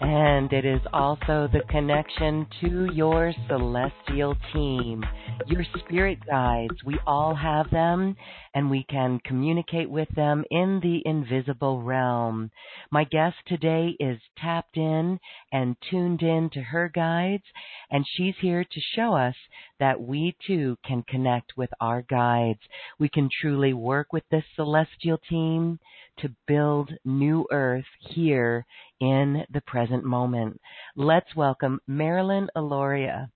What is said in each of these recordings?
And it is also the connection to your celestial team, your spirit guides. We all have them, and we can communicate with them in the invisible realm. My guest today is tapped in and tuned in to her guides, and she's here to show us that we too can connect with our guides. We can truly work with this celestial team to build new earth here in the present moment. Let's welcome Marilyn Alauria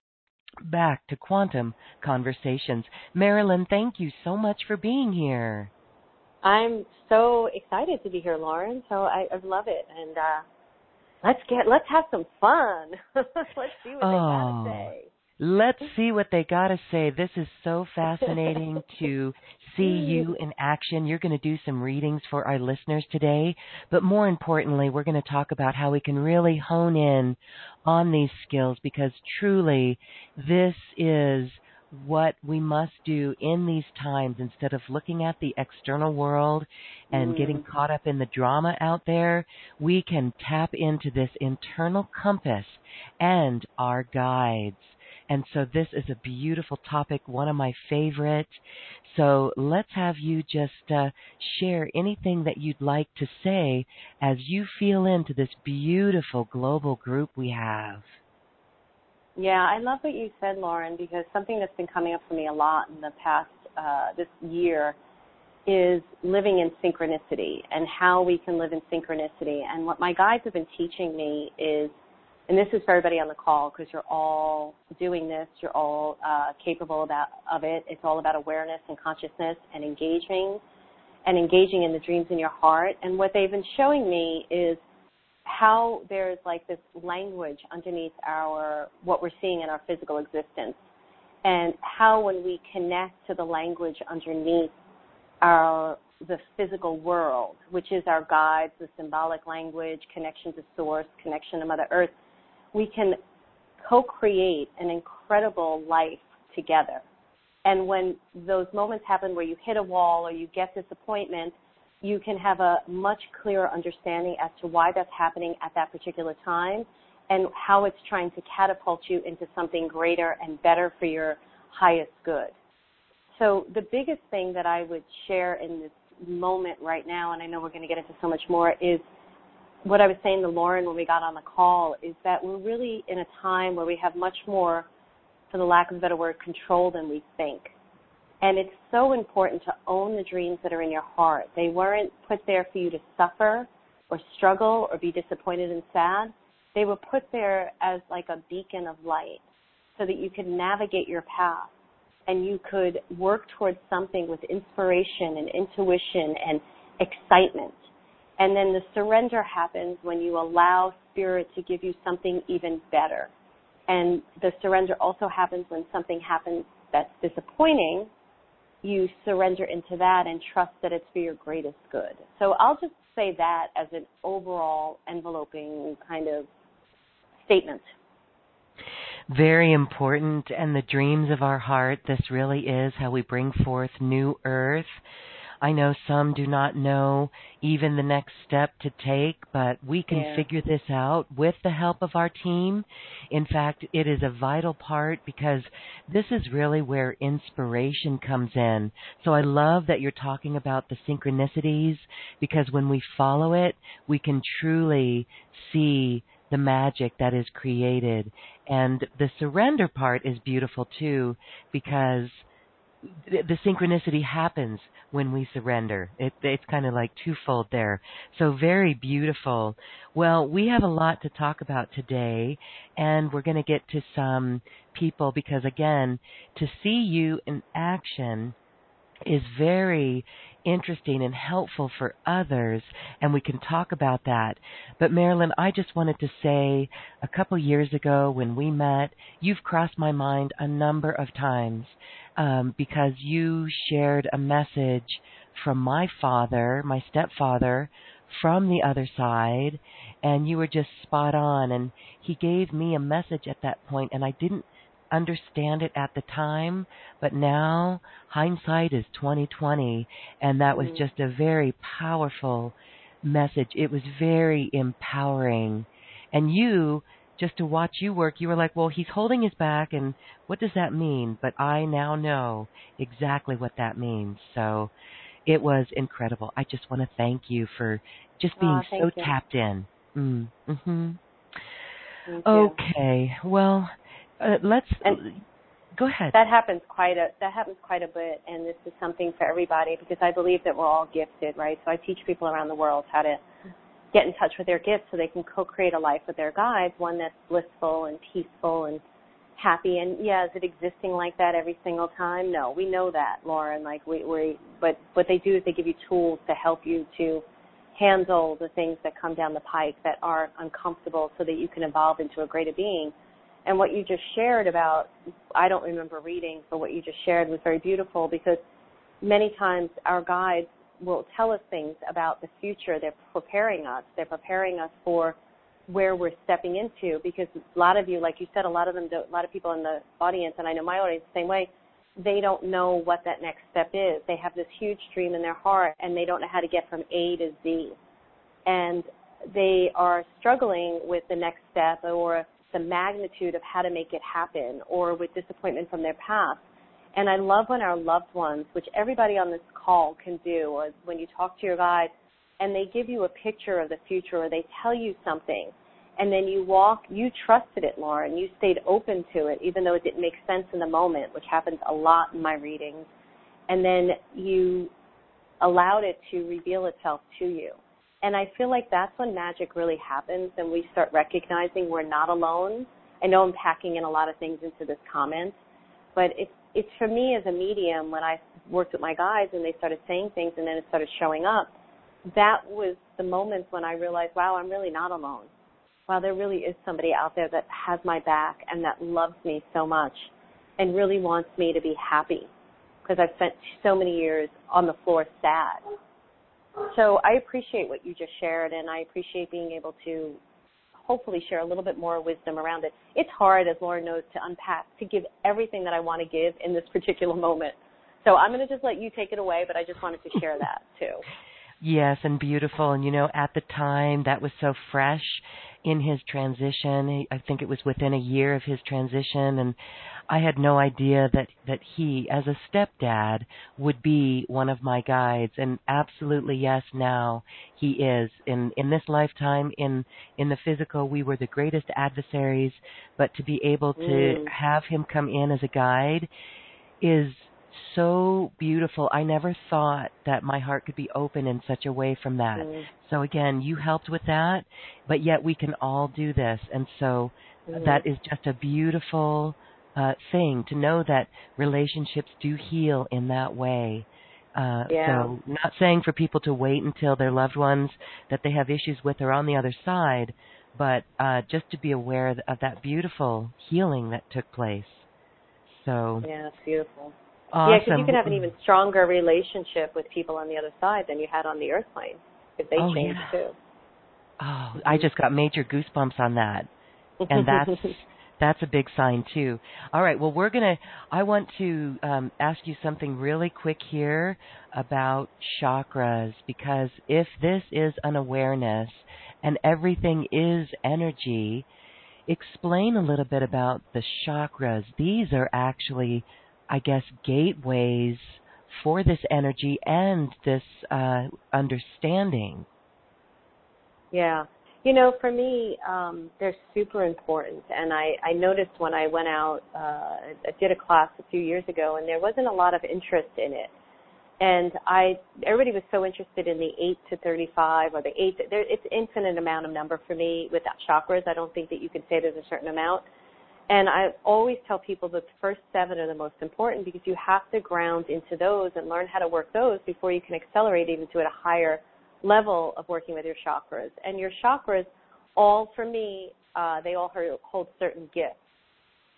back to Quantum Conversations. Marilyn, thank you so much for being here. I'm so excited to be here, Lauren. So I, I love it, and uh, let's get let's have some fun. let's see what oh. they gotta say. Let's see what they got to say. This is so fascinating to see you in action. You're going to do some readings for our listeners today, but more importantly, we're going to talk about how we can really hone in on these skills because truly this is what we must do in these times instead of looking at the external world and mm. getting caught up in the drama out there, we can tap into this internal compass and our guides. And so this is a beautiful topic, one of my favorites. So let's have you just uh, share anything that you'd like to say as you feel into this beautiful global group we have. Yeah, I love what you said, Lauren, because something that's been coming up for me a lot in the past uh, this year is living in synchronicity and how we can live in synchronicity. And what my guides have been teaching me is and this is for everybody on the call because you're all doing this, you're all uh, capable about, of it. It's all about awareness and consciousness and engaging and engaging in the dreams in your heart. And what they've been showing me is how there's like this language underneath our what we're seeing in our physical existence and how when we connect to the language underneath our the physical world, which is our guides, the symbolic language, connection to source, connection to Mother Earth, we can co-create an incredible life together. And when those moments happen where you hit a wall or you get disappointment, you can have a much clearer understanding as to why that's happening at that particular time and how it's trying to catapult you into something greater and better for your highest good. So the biggest thing that I would share in this moment right now, and I know we're going to get into so much more, is what I was saying to Lauren when we got on the call is that we're really in a time where we have much more, for the lack of a better word, control than we think. And it's so important to own the dreams that are in your heart. They weren't put there for you to suffer. or struggle or be disappointed and sad, they were put there as like a beacon of light so that you could navigate your path and you could work towards something with inspiration and intuition and excitement. And then the surrender happens when you allow spirit to give you something even better. And the surrender also happens when something happens that's disappointing. You surrender into that and trust that it's for your greatest good. So I'll just say that as an overall enveloping kind of statement. Very important. And the dreams of our heart, this really is how we bring forth new earth. I know some do not know even the next step to take, but we can Yeah. figure this out with the help of our team. In fact, it is a vital part because this is really where inspiration comes in. So I love that you're talking about the synchronicities because when we follow it, we can truly see the magic that is created. And the surrender part is beautiful too because the, synchronicity happens when we surrender. It, it's kind of like twofold there. So very beautiful. Well, we have a lot to talk about today, and we're going to get to some people because, again, to see you in action is very interesting and helpful for others, and we can talk about that. But Marilyn, I just wanted to say a couple years ago when we met, you've crossed my mind a number of times um, because you shared a message from my father, my stepfather, from the other side, and you were just spot on. And he gave me a message at that point, and I didn't understand it at the time, but now hindsight is 2020 and that was Mhm. just a very powerful message. It was very empowering. And you just to watch you work, you were like, "Well, he's holding his back and what does that mean?" But I now know exactly what that means. So it was incredible. I just want to thank you for just being Aw, thank so you. tapped in. Mm. Mhm. You. Okay. Well, uh, let's And- go ahead. That happens quite a that happens quite a bit, and this is something for everybody because I believe that we're all gifted, right? So I teach people around the world how to get in touch with their gifts so they can co-create a life with their guides, one that's blissful and peaceful and happy. And yeah, is it existing like that every single time? No, we know that, Lauren. Like we, we, but what they do is they give you tools to help you to handle the things that come down the pike that are uncomfortable, so that you can evolve into a greater being. And what you just shared about, I don't remember reading, but what you just shared was very beautiful because many times our guides will tell us things about the future. They're preparing us. They're preparing us for where we're stepping into because a lot of you, like you said, a lot of them, a lot of people in the audience, and I know my audience the same way, they don't know what that next step is. They have this huge dream in their heart and they don't know how to get from A to Z. And they are struggling with the next step or the magnitude of how to make it happen or with disappointment from their past. And I love when our loved ones, which everybody on this call can do, or when you talk to your guides and they give you a picture of the future or they tell you something and then you walk, you trusted it, Lauren. You stayed open to it, even though it didn't make sense in the moment, which happens a lot in my readings. And then you allowed it to reveal itself to you. And I feel like that's when magic really happens and we start recognizing we're not alone. I know I'm packing in a lot of things into this comment, but it's it's for me as a medium when I worked with my guides and they started saying things and then it started showing up. That was the moments when I realized, wow, I'm really not alone. Wow, there really is somebody out there that has my back and that loves me so much and really wants me to be happy because I've spent so many years on the floor sad. So I appreciate what you just shared and I appreciate being able to hopefully share a little bit more wisdom around it. It's hard, as Lauren knows, to unpack, to give everything that I want to give in this particular moment. So I'm going to just let you take it away, but I just wanted to share that too. Yes, and beautiful. And you know, at the time, that was so fresh in his transition. I think it was within a year of his transition, and I had no idea that that he, as a stepdad, would be one of my guides. And absolutely, yes, now he is. In in this lifetime, in in the physical, we were the greatest adversaries. But to be able to Mm. have him come in as a guide is so beautiful. I never thought that my heart could be open in such a way from that. Mm. So again, you helped with that, but yet we can all do this. And so Mhm. that is just a beautiful uh, thing to know that relationships do heal in that way. Uh, Yeah. So, not saying for people to wait until their loved ones that they have issues with are on the other side, but uh, just to be aware of that beautiful healing that took place. So, Yeah, it's beautiful. Awesome. Yeah, because you can have an even stronger relationship with people on the other side than you had on the earth plane if they Oh, change yeah. too. Oh, I just got major goosebumps on that. and that's that's a big sign too. All right, well we're gonna. I want to um, ask you something really quick here about chakras because if this is an awareness and everything is energy, explain a little bit about the chakras. These are actually, I guess, gateways for this energy and this uh, understanding. Yeah. You know, for me, um, they're super important. And I, I noticed when I went out, uh, I did a class a few years ago, and there wasn't a lot of interest in it. And I, everybody was so interested in the 8 to 35 or the 8, to, there, it's infinite amount of number for me with chakras. I don't think that you can say there's a certain amount. And I always tell people that the first seven are the most important because you have to ground into those and learn how to work those before you can accelerate even to a higher level of working with your chakras. And your chakras, all for me, uh, they all hold certain gifts.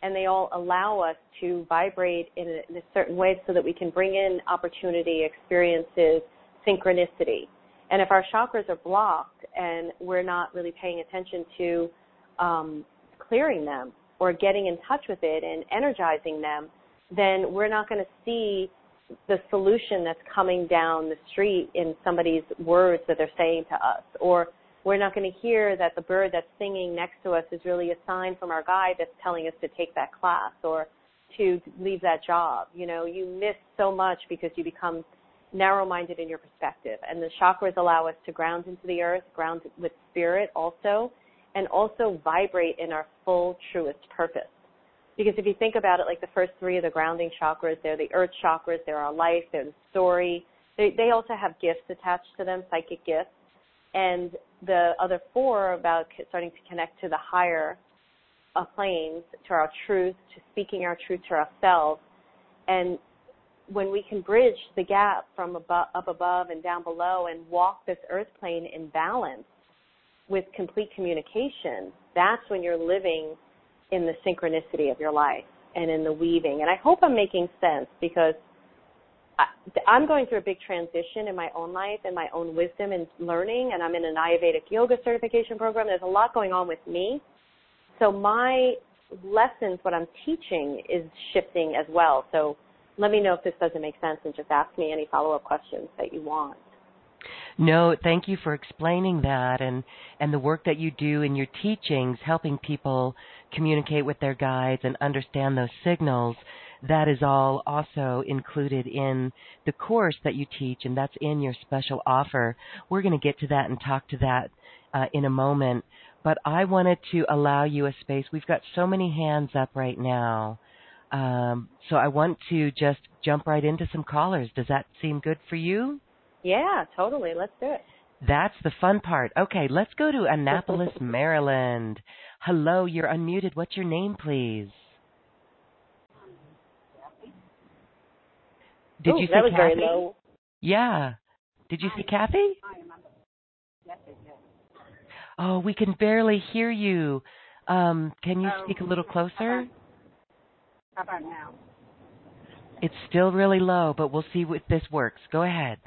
And they all allow us to vibrate in a, in a certain way so that we can bring in opportunity, experiences, synchronicity. And if our chakras are blocked and we're not really paying attention to um, clearing them or getting in touch with it and energizing them, then we're not going to see the solution that's coming down the street in somebody's words that they're saying to us. Or we're not going to hear that the bird that's singing next to us is really a sign from our guide that's telling us to take that class or to leave that job. You know you miss so much because you become narrow minded in your perspective. And the chakras allow us to ground into the earth ground with spirit also and also vibrate in our full truest purpose because if you think about it, like the first three of the grounding chakras, they're the earth chakras, they're our life, they're the story. They, they also have gifts attached to them, psychic gifts. And the other four about starting to connect to the higher uh, planes, to our truth, to speaking our truth to ourselves. And when we can bridge the gap from above, up above and down below and walk this earth plane in balance with complete communication, that's when you're living in the synchronicity of your life and in the weaving. And I hope I'm making sense because I'm going through a big transition in my own life and my own wisdom and learning, and I'm in an Ayurvedic yoga certification program. There's a lot going on with me. So my lessons, what I'm teaching, is shifting as well. So let me know if this doesn't make sense and just ask me any follow up questions that you want. No, thank you for explaining that and and the work that you do in your teachings helping people communicate with their guides and understand those signals. That is all also included in the course that you teach and that's in your special offer. We're going to get to that and talk to that uh, in a moment, but I wanted to allow you a space. We've got so many hands up right now. Um, so I want to just jump right into some callers. Does that seem good for you? Yeah, totally. Let's do it. That's the fun part. Okay, let's go to Annapolis, Maryland. Hello, you're unmuted. What's your name, please? Did Ooh, you see that was Kathy? very low. Yeah. Did you see Kathy? Oh, we can barely hear you. Um, can you speak a little closer? How about now? It's still really low, but we'll see if this works. Go ahead.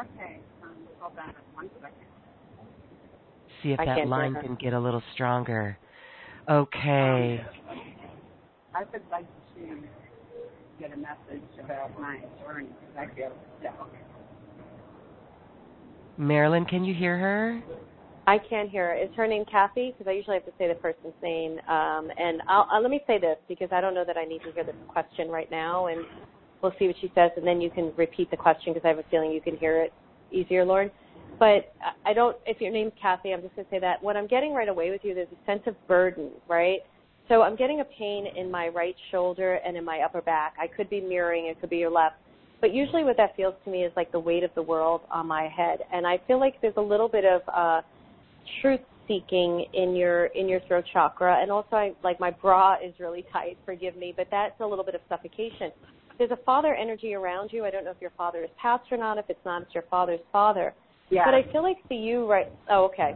Okay, um, hold on one second. See if I that line can get a little stronger. Okay. I would like to get a message about my attorney because I feel stuck. Marilyn, can you hear her? I can't hear her. Is her name Kathy? Because I usually have to say the person's name. Um, and I'll, uh, let me say this because I don't know that I need to hear this question right now, and we'll see what she says, and then you can repeat the question because I have a feeling you can hear it easier, Lauren. But I- don't. If your name's Kathy, I'm just going to say that what I'm getting right away with you, there's a sense of burden, right? So I'm getting a pain in my right shoulder and in my upper back. I could be mirroring, it could be your left. But usually what that feels to me is like the weight of the world on my head. And I feel like there's a little bit of uh truth seeking in your in your throat chakra and also I like my bra is really tight, forgive me, but that's a little bit of suffocation. There's a father energy around you. I don't know if your father is past or not. If it's not, it's your father's father. Yeah. But I feel like for you right oh okay.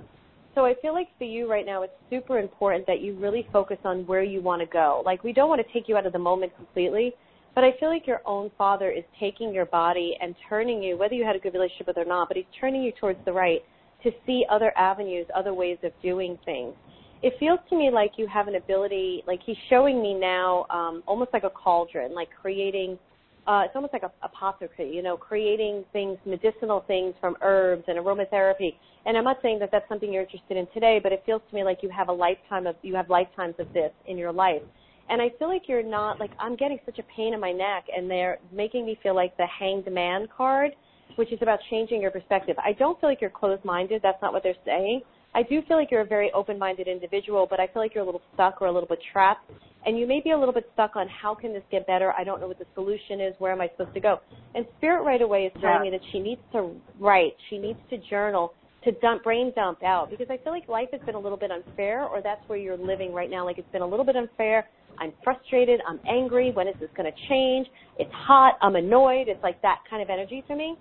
So I feel like for you right now, it's super important that you really focus on where you want to go. Like we don't want to take you out of the moment completely, but I feel like your own father is taking your body and turning you, whether you had a good relationship with or not, but he's turning you towards the right to see other avenues, other ways of doing things. It feels to me like you have an ability, like he's showing me now, um, almost like a cauldron, like creating uh, it's almost like a apothecary, you know, creating things, medicinal things from herbs and aromatherapy. And I'm not saying that that's something you're interested in today, but it feels to me like you have a lifetime of, you have lifetimes of this in your life. And I feel like you're not, like, I'm getting such a pain in my neck, and they're making me feel like the hanged man card, which is about changing your perspective. I don't feel like you're closed minded. That's not what they're saying. I do feel like you're a very open minded individual, but I feel like you're a little stuck or a little bit trapped and you may be a little bit stuck on how can this get better? I don't know what the solution is. Where am I supposed to go? And Spirit right away is telling yeah. me that she needs to write. She needs to journal to dump brain dump out because I feel like life has been a little bit unfair, or that's where you're living right now. Like it's been a little bit unfair. I'm frustrated. I'm angry. When is this going to change? It's hot. I'm annoyed. It's like that kind of energy for me.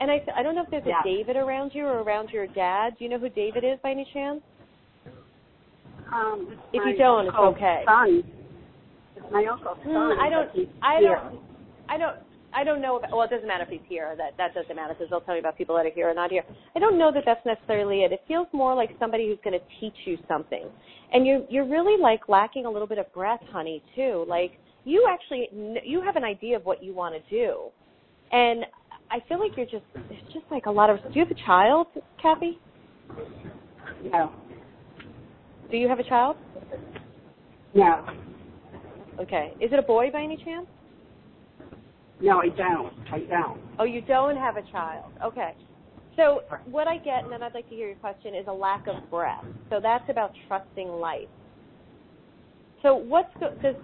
And I, I don't know if there's yeah. a David around you or around your dad. Do you know who David is by any chance? Um, if you don't, it's okay. Son. It's my uncle's son. Mm, I don't. I don't. I don't. I don't know. About, well, it doesn't matter if he's here. That that doesn't matter because they'll tell you about people that are here or not here. I don't know that that's necessarily it. It feels more like somebody who's going to teach you something, and you're you're really like lacking a little bit of breath, honey, too. Like you actually you have an idea of what you want to do, and I feel like you're just it's just like a lot of. Do you have a child, Kathy? No. Do you have a child? No. Okay. Is it a boy by any chance? No, I don't. I don't. Oh, you don't have a child. Okay. So what I get, and then I'd like to hear your question, is a lack of breath. So that's about trusting life. So what's does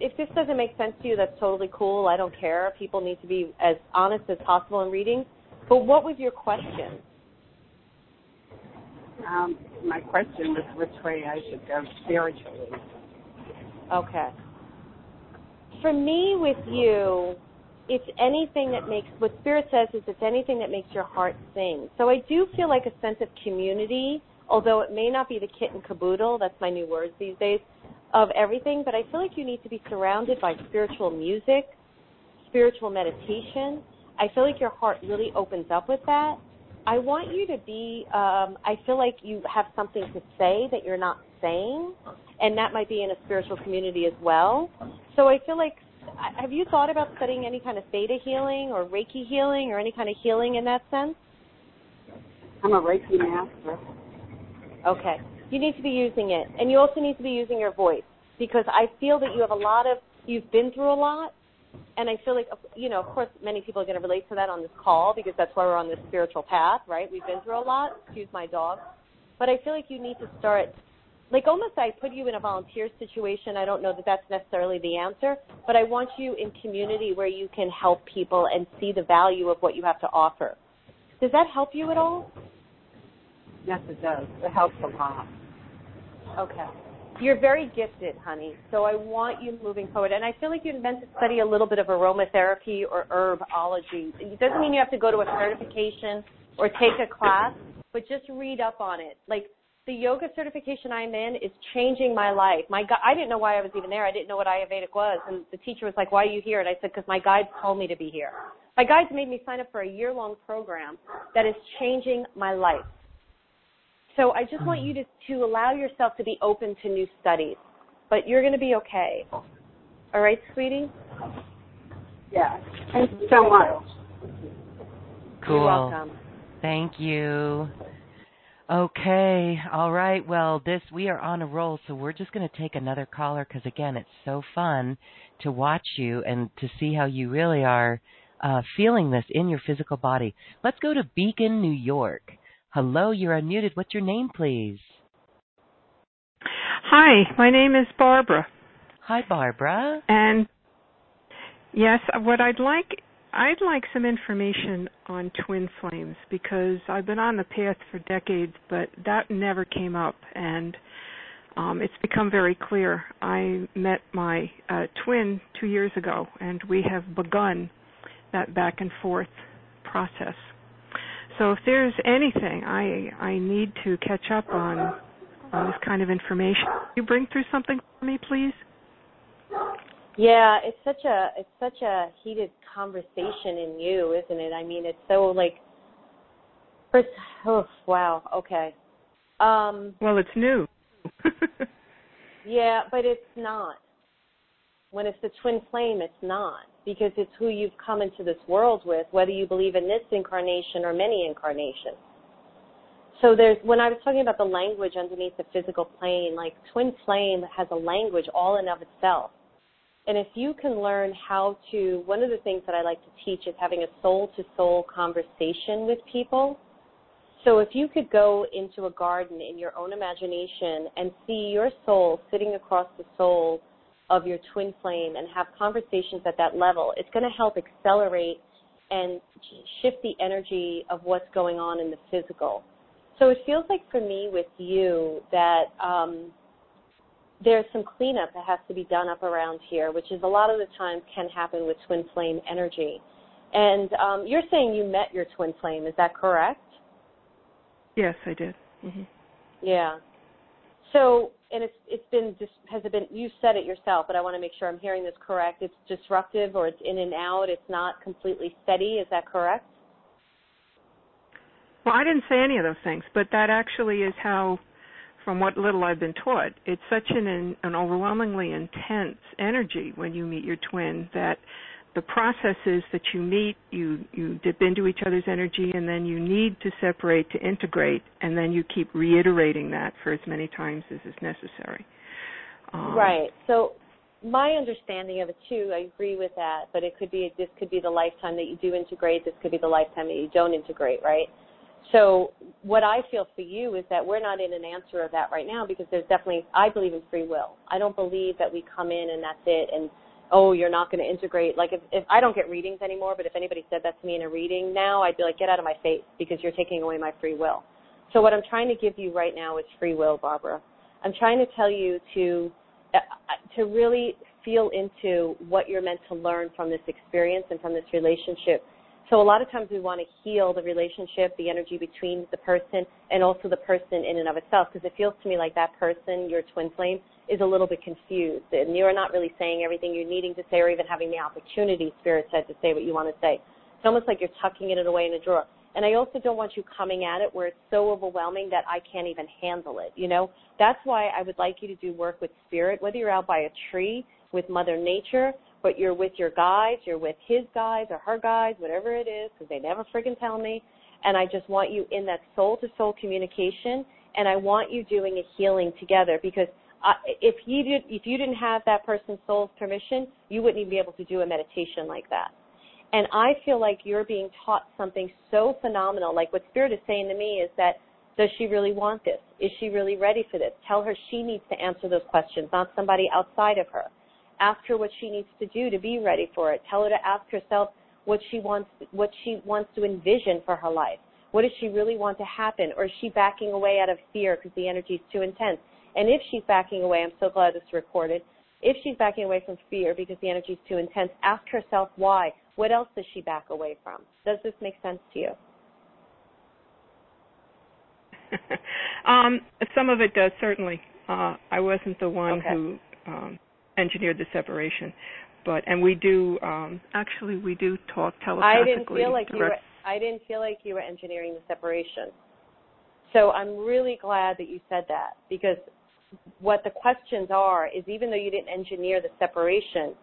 if this doesn't make sense to you, that's totally cool. I don't care. People need to be as honest as possible in reading. But what was your question? Um, my question was which way I should go spiritually. Okay. For me, with you, it's anything that makes what Spirit says is it's anything that makes your heart sing. So I do feel like a sense of community, although it may not be the kit and caboodle. That's my new words these days of everything. But I feel like you need to be surrounded by spiritual music, spiritual meditation. I feel like your heart really opens up with that. I want you to be, um, I feel like you have something to say that you're not saying, and that might be in a spiritual community as well. So I feel like, have you thought about studying any kind of theta healing or Reiki healing or any kind of healing in that sense? I'm a Reiki master. Okay. You need to be using it. And you also need to be using your voice because I feel that you have a lot of, you've been through a lot and I feel like, you know, of course, many people are going to relate to that on this call because that's why we're on this spiritual path, right? We've been through a lot. Excuse my dog. But I feel like you need to start, like almost I put you in a volunteer situation. I don't know that that's necessarily the answer, but I want you in community where you can help people and see the value of what you have to offer. Does that help you at all? Yes, it does. It helps a lot. Okay. You're very gifted, honey. So I want you moving forward. And I feel like you're meant to study a little bit of aromatherapy or herbology. It doesn't mean you have to go to a certification or take a class, but just read up on it. Like the yoga certification I'm in is changing my life. My gu- I didn't know why I was even there. I didn't know what Ayurvedic was, and the teacher was like, "Why are you here?" And I said, "Because my guides told me to be here." My guides made me sign up for a year-long program that is changing my life. So I just want you to, to allow yourself to be open to new studies. But you're going to be okay. All right, sweetie? Yeah. Thank you so much. Cool. You're welcome. Thank you. Okay. All right. Well, this we are on a roll, so we're just going to take another caller because again, it's so fun to watch you and to see how you really are uh, feeling this in your physical body. Let's go to Beacon, New York. Hello, you're unmuted. What's your name, please? Hi, my name is Barbara. Hi, Barbara. And yes, what I'd like I'd like some information on twin flames because I've been on the path for decades, but that never came up, and um, it's become very clear. I met my uh, twin two years ago, and we have begun that back and forth process. So if there's anything I I need to catch up on on this kind of information, you bring through something for me, please. Yeah, it's such a it's such a heated conversation in you, isn't it? I mean, it's so like first oh wow, okay. Um Well, it's new. yeah, but it's not. When it's the twin flame, it's not because it's who you've come into this world with, whether you believe in this incarnation or many incarnations. So there's when I was talking about the language underneath the physical plane, like twin flame has a language all in of itself and if you can learn how to, one of the things that I like to teach is having a soul to soul conversation with people. So if you could go into a garden in your own imagination and see your soul sitting across the soul of your twin flame and have conversations at that level, it's going to help accelerate and shift the energy of what's going on in the physical. So it feels like for me with you that um, there's some cleanup that has to be done up around here, which is a lot of the times can happen with twin flame energy. And um, you're saying you met your twin flame, is that correct? Yes, I did. Mm-hmm. Yeah. So, and it's it's been just has it been you said it yourself, but I want to make sure I'm hearing this correct. It's disruptive or it's in and out. It's not completely steady. Is that correct? Well, I didn't say any of those things, but that actually is how from what little I've been taught, it's such an an overwhelmingly intense energy when you meet your twin that the process is that you meet, you you dip into each other's energy, and then you need to separate to integrate, and then you keep reiterating that for as many times as is necessary. Um, right. So my understanding of it too, I agree with that, but it could be this could be the lifetime that you do integrate. This could be the lifetime that you don't integrate. Right. So what I feel for you is that we're not in an answer of that right now because there's definitely I believe in free will. I don't believe that we come in and that's it and oh you're not going to integrate like if, if I don't get readings anymore but if anybody said that to me in a reading now I'd be like get out of my face because you're taking away my free will. So what I'm trying to give you right now is free will, Barbara. I'm trying to tell you to uh, to really feel into what you're meant to learn from this experience and from this relationship so a lot of times we want to heal the relationship, the energy between the person and also the person in and of itself because it feels to me like that person, your twin flame, is a little bit confused and you're not really saying everything you're needing to say or even having the opportunity, Spirit said, to say what you want to say. It's almost like you're tucking it away in a drawer. And I also don't want you coming at it where it's so overwhelming that I can't even handle it, you know? That's why I would like you to do work with spirit, whether you're out by a tree with Mother Nature but you're with your guides, you're with his guides or her guides, whatever it is, because they never friggin' tell me. And I just want you in that soul to soul communication, and I want you doing a healing together because I, if you did, if you didn't have that person's soul's permission, you wouldn't even be able to do a meditation like that. And I feel like you're being taught something so phenomenal. Like what Spirit is saying to me is that does she really want this? Is she really ready for this? Tell her she needs to answer those questions, not somebody outside of her. Ask her what she needs to do to be ready for it. Tell her to ask herself what she wants what she wants to envision for her life. What does she really want to happen? Or is she backing away out of fear because the energy is too intense? And if she's backing away, I'm so glad this recorded. If she's backing away from fear because the energy is too intense, ask herself why. What else does she back away from? Does this make sense to you? um, some of it does certainly. Uh, I wasn't the one okay. who um, engineered the separation. But and we do um actually we do talk telepathically. I didn't feel like you were I didn't feel like you were engineering the separation. So I'm really glad that you said that because what the questions are is even though you didn't engineer the separation,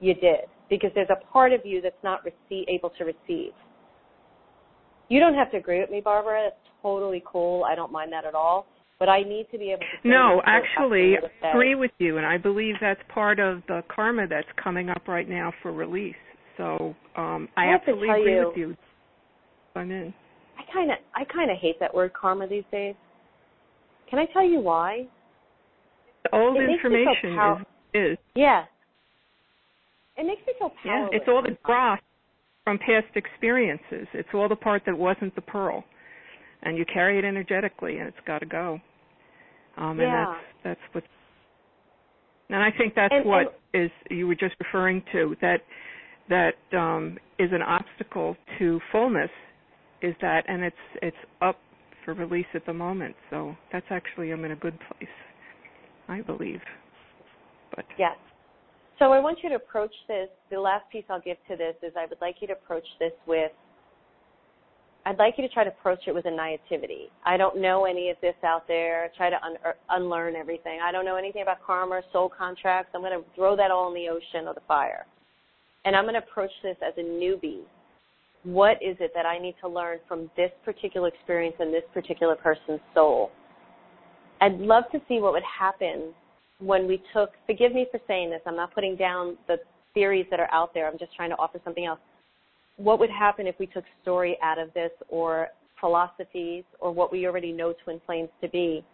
you did because there's a part of you that's not receive, able to receive. You don't have to agree with me, Barbara. That's totally cool. I don't mind that at all but I need to be able to. No, actually, I agree with you, and I believe that's part of the karma that's coming up right now for release. So um, I, I absolutely agree you, with you. I'm in. I kind of, I kind of hate that word karma these days. Can I tell you why? old it information pow- is, is. Yeah. It makes me feel powerless. Yeah, it's all the dross from past experiences. It's all the part that wasn't the pearl, and you carry it energetically, and it's got to go. Um, yeah. And that's that's what. And I think that's and, what and, is you were just referring to that that um, is an obstacle to fullness is that and it's it's up for release at the moment so that's actually i'm in a good place i believe but yes so i want you to approach this the last piece i'll give to this is i would like you to approach this with I'd like you to try to approach it with a naivety. I don't know any of this out there. Try to un- er, unlearn everything. I don't know anything about karma, soul contracts. I'm going to throw that all in the ocean or the fire. And I'm going to approach this as a newbie what is it that I need to learn from this particular experience and this particular person's soul? I'd love to see what would happen when we took, forgive me for saying this, I'm not putting down the theories that are out there, I'm just trying to offer something else. What would happen if we took story out of this or philosophies or what we already know twin flames to be?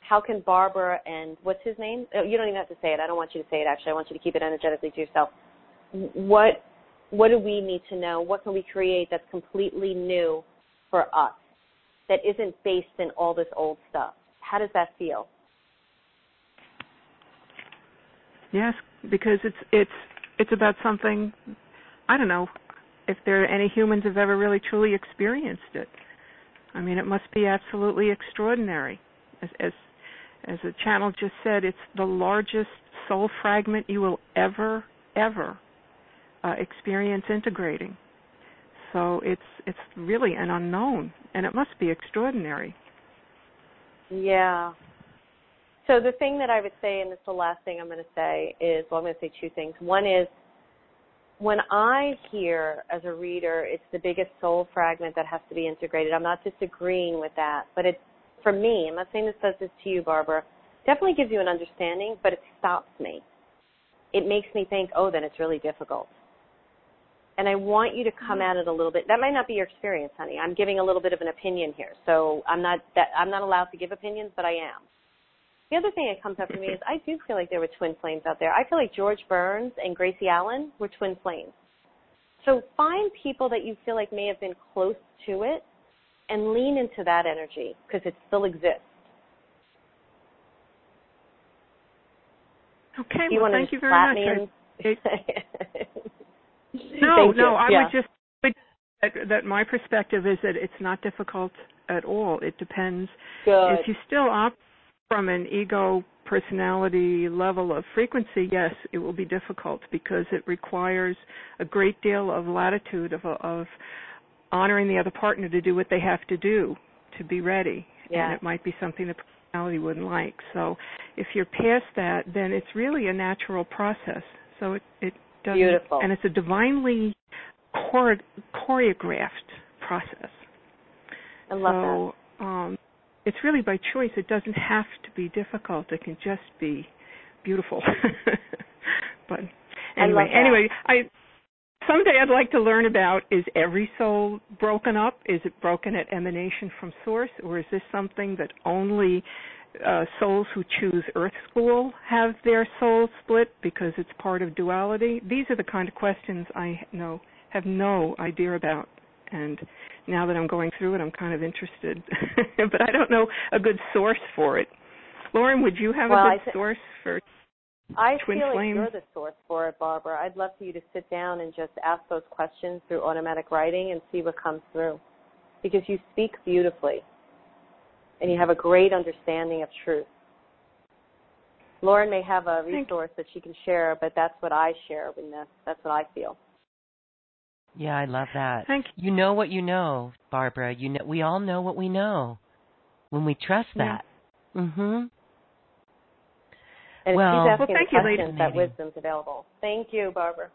How can Barbara and what's his name? Oh, you don't even have to say it. I don't want you to say it actually. I want you to keep it energetically to yourself. What what do we need to know? What can we create that's completely new for us that isn't based in all this old stuff? How does that feel? Yes, because it's it's it's about something I don't know if there are any humans have ever really truly experienced it. I mean, it must be absolutely extraordinary. As as as the channel just said, it's the largest soul fragment you will ever ever uh, experience integrating. So it's it's really an unknown, and it must be extraordinary. Yeah. So the thing that I would say, and is the last thing I'm going to say, is well, I'm going to say two things. One is when I hear as a reader, it's the biggest soul fragment that has to be integrated. I'm not disagreeing with that, but it's for me. I'm not saying this does this to you, Barbara. Definitely gives you an understanding, but it stops me. It makes me think, oh, then it's really difficult and I want you to come mm-hmm. at it a little bit. That might not be your experience, honey. I'm giving a little bit of an opinion here, so I'm not that I'm not allowed to give opinions, but I am. The other thing that comes up for me is I do feel like there were twin flames out there. I feel like George Burns and Gracie Allen were twin flames. So find people that you feel like may have been close to it and lean into that energy because it still exists. Okay, you well, thank you very much. And... No, no, I yeah. would just that, that my perspective is that it's not difficult at all. It depends Good. if you still opt from an ego personality level of frequency, yes, it will be difficult because it requires a great deal of latitude of of honoring the other partner to do what they have to do to be ready. Yeah. And it might be something the personality wouldn't like. So if you're past that, then it's really a natural process. So it, it doesn't, Beautiful. and it's a divinely chore- choreographed process. I love so, that. Um, it's really by choice. It doesn't have to be difficult. It can just be beautiful. but anyway, I anyway, I someday I'd like to learn about is every soul broken up? Is it broken at emanation from source, or is this something that only uh, souls who choose Earth School have their soul split because it's part of duality? These are the kind of questions I know have no idea about. And now that I'm going through it, I'm kind of interested, but I don't know a good source for it. Lauren, would you have well, a good th- source for I twin feel flame? like you're the source for it, Barbara. I'd love for you to sit down and just ask those questions through automatic writing and see what comes through, because you speak beautifully and you have a great understanding of truth. Lauren may have a resource that she can share, but that's what I share in this. That's what I feel. Yeah, I love that. Thank you. You know what you know, Barbara. You know we all know what we know when we trust that. Yeah. Mhm. And well, if she's well, thank you, questions, that wisdom's available. Thank you, Barbara.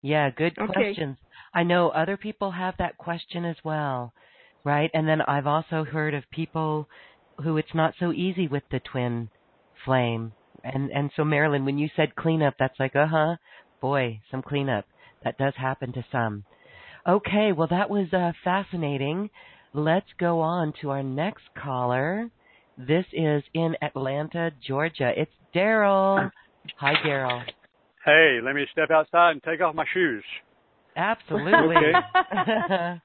Yeah, good okay. questions. I know other people have that question as well right? And then I've also heard of people who it's not so easy with the twin flame. And and so Marilyn, when you said cleanup, that's like, uh huh, boy, some cleanup. That does happen to some. Okay, well that was uh, fascinating. Let's go on to our next caller, This is in Atlanta, Georgia. It's Daryl. Hi, Daryl. Hey, let me step outside and take off my shoes. Absolutely. Okay.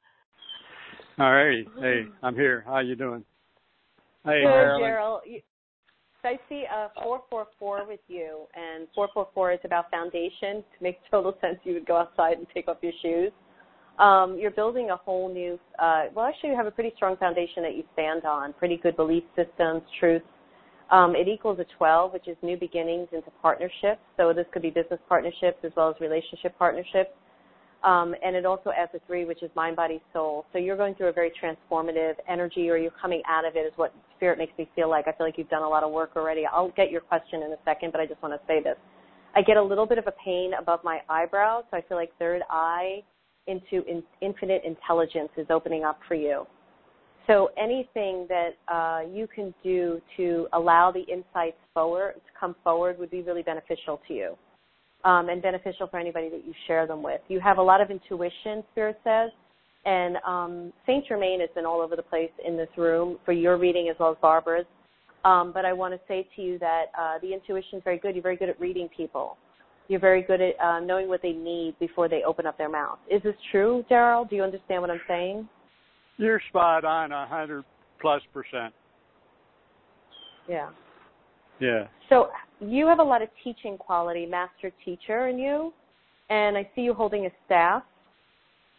All right. Hey, I'm here. How you doing? Hey, Good, Marilyn. Daryl. So I see a 444 with you, and 444 is about foundation. To make total sense, you would go outside and take off your shoes. Um, you're building a whole new, uh, well, actually, you have a pretty strong foundation that you stand on, pretty good belief systems, truths. Um, it equals a 12, which is new beginnings into partnerships. So this could be business partnerships as well as relationship partnerships. Um, and it also adds a three, which is mind, body, soul. So you're going through a very transformative energy, or you're coming out of it, is what spirit makes me feel like. I feel like you've done a lot of work already. I'll get your question in a second, but I just want to say this. I get a little bit of a pain above my eyebrow, so I feel like third eye into in, infinite intelligence is opening up for you. So anything that uh, you can do to allow the insights forward to come forward would be really beneficial to you um, and beneficial for anybody that you share them with. You have a lot of intuition, Spirit says, and um, Saint Germain has been all over the place in this room for your reading as well as Barbara's. Um, but I want to say to you that uh, the intuition is very good. You're very good at reading people. You're very good at uh, knowing what they need before they open up their mouth. Is this true, Daryl? Do you understand what I'm saying? You're spot on, a hundred plus percent. Yeah. Yeah. So you have a lot of teaching quality, master teacher in you, and I see you holding a staff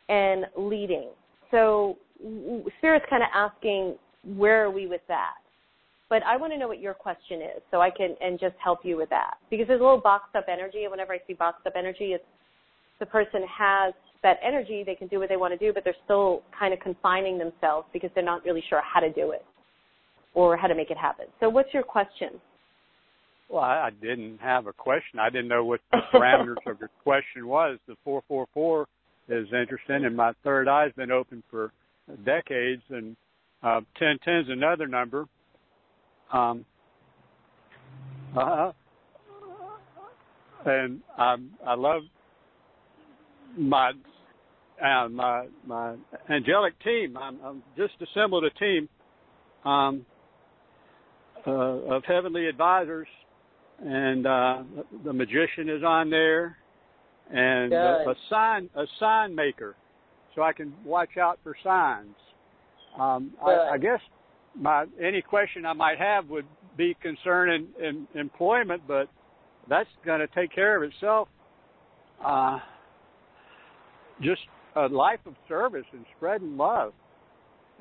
and leading. So Spirit's kind of asking, where are we with that? But I want to know what your question is, so I can and just help you with that. Because there's a little boxed up energy, and whenever I see boxed up energy, it's the person has that energy, they can do what they want to do, but they're still kind of confining themselves because they're not really sure how to do it or how to make it happen. So what's your question? Well, I, I didn't have a question. I didn't know what the parameters of your question was. The 444 is interesting, and my third eye's been open for decades, and uh, 1010 is another number. Um, uh, and I I love my uh, my my angelic team. I'm, I'm just assembled a team um, uh, of heavenly advisors, and uh, the magician is on there, and a, a sign a sign maker, so I can watch out for signs. Um, I, I guess my any question I might have would be concerning in, employment, but that's going to take care of itself. Uh, just a life of service and spreading love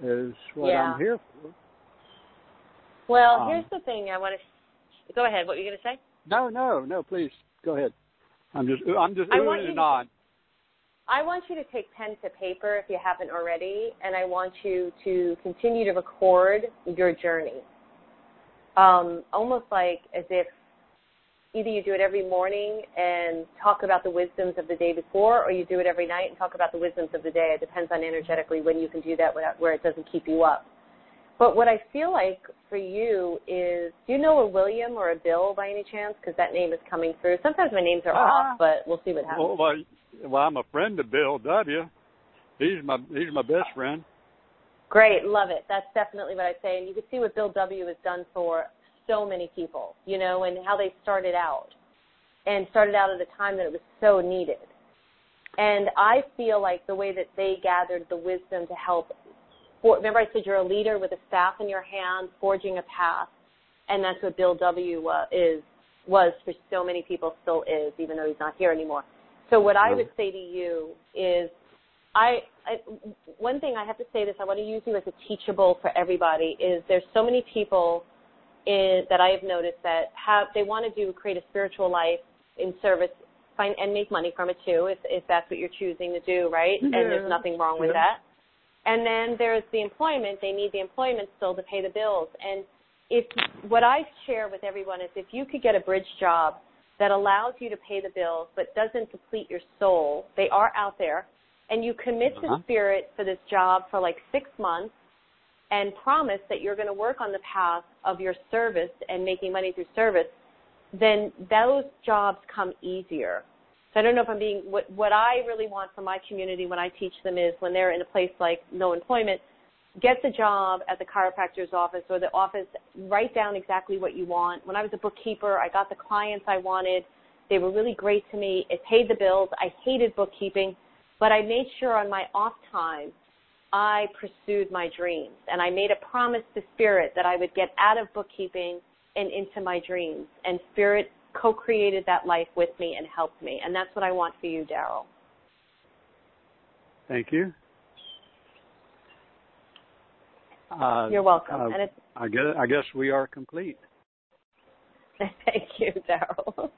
is what Yeah. I'm here for. Well, Um, here's the thing. I want to go ahead. What were you going to say? No, no, no. Please go ahead. I'm just I'm just I oohing want you and to- on. I want you to take pen to paper if you haven't already, and I want you to continue to record your journey. Um, almost like as if either you do it every morning and talk about the wisdoms of the day before, or you do it every night and talk about the wisdoms of the day. It depends on energetically when you can do that without, where it doesn't keep you up. But what I feel like for you is, do you know a William or a Bill by any chance? Because that name is coming through. Sometimes my names are Ah. off, but we'll see what happens. Well, well, well, I'm a friend of Bill W. He's my he's my best friend. Great, love it. That's definitely what I say. And you can see what Bill W. has done for so many people, you know, and how they started out. And started out at a time that it was so needed. And I feel like the way that they gathered the wisdom to help. For, remember, I said you're a leader with a staff in your hand, forging a path, and that's what Bill W. Uh, is was for so many people, still is, even though he's not here anymore. So what I would say to you is I, I one thing I have to say this I want to use you as a teachable for everybody is there's so many people in, that I have noticed that have they want to do create a spiritual life in service find and make money from it too if if that's what you're choosing to do right and there's nothing wrong with yeah. that and then there's the employment they need the employment still to pay the bills and if what I share with everyone is if you could get a bridge job that allows you to pay the bills but doesn't deplete your soul they are out there and you commit Uh-huh. to spirit for this job for like six months and promise that you're going to work on the path of your service and making money through service, then those jobs come easier. So I don't know if I'm being what what I really want from my community when I teach them is when they're in a place like no employment, get the job at the chiropractor's office or the office, write down exactly what you want. When I was a bookkeeper, I got the clients I wanted. They were really great to me. It paid the bills. I hated bookkeeping, but I made sure on my off time I pursued my dreams. And I made a promise to Spirit that I would get out of bookkeeping and into my dreams. And Spirit co created that life with me and helped me. And that's what I want for you, Daryl. Thank you. Uh, You're welcome. Uh, and it's, I guess I guess we are complete. Thank you, Daryl.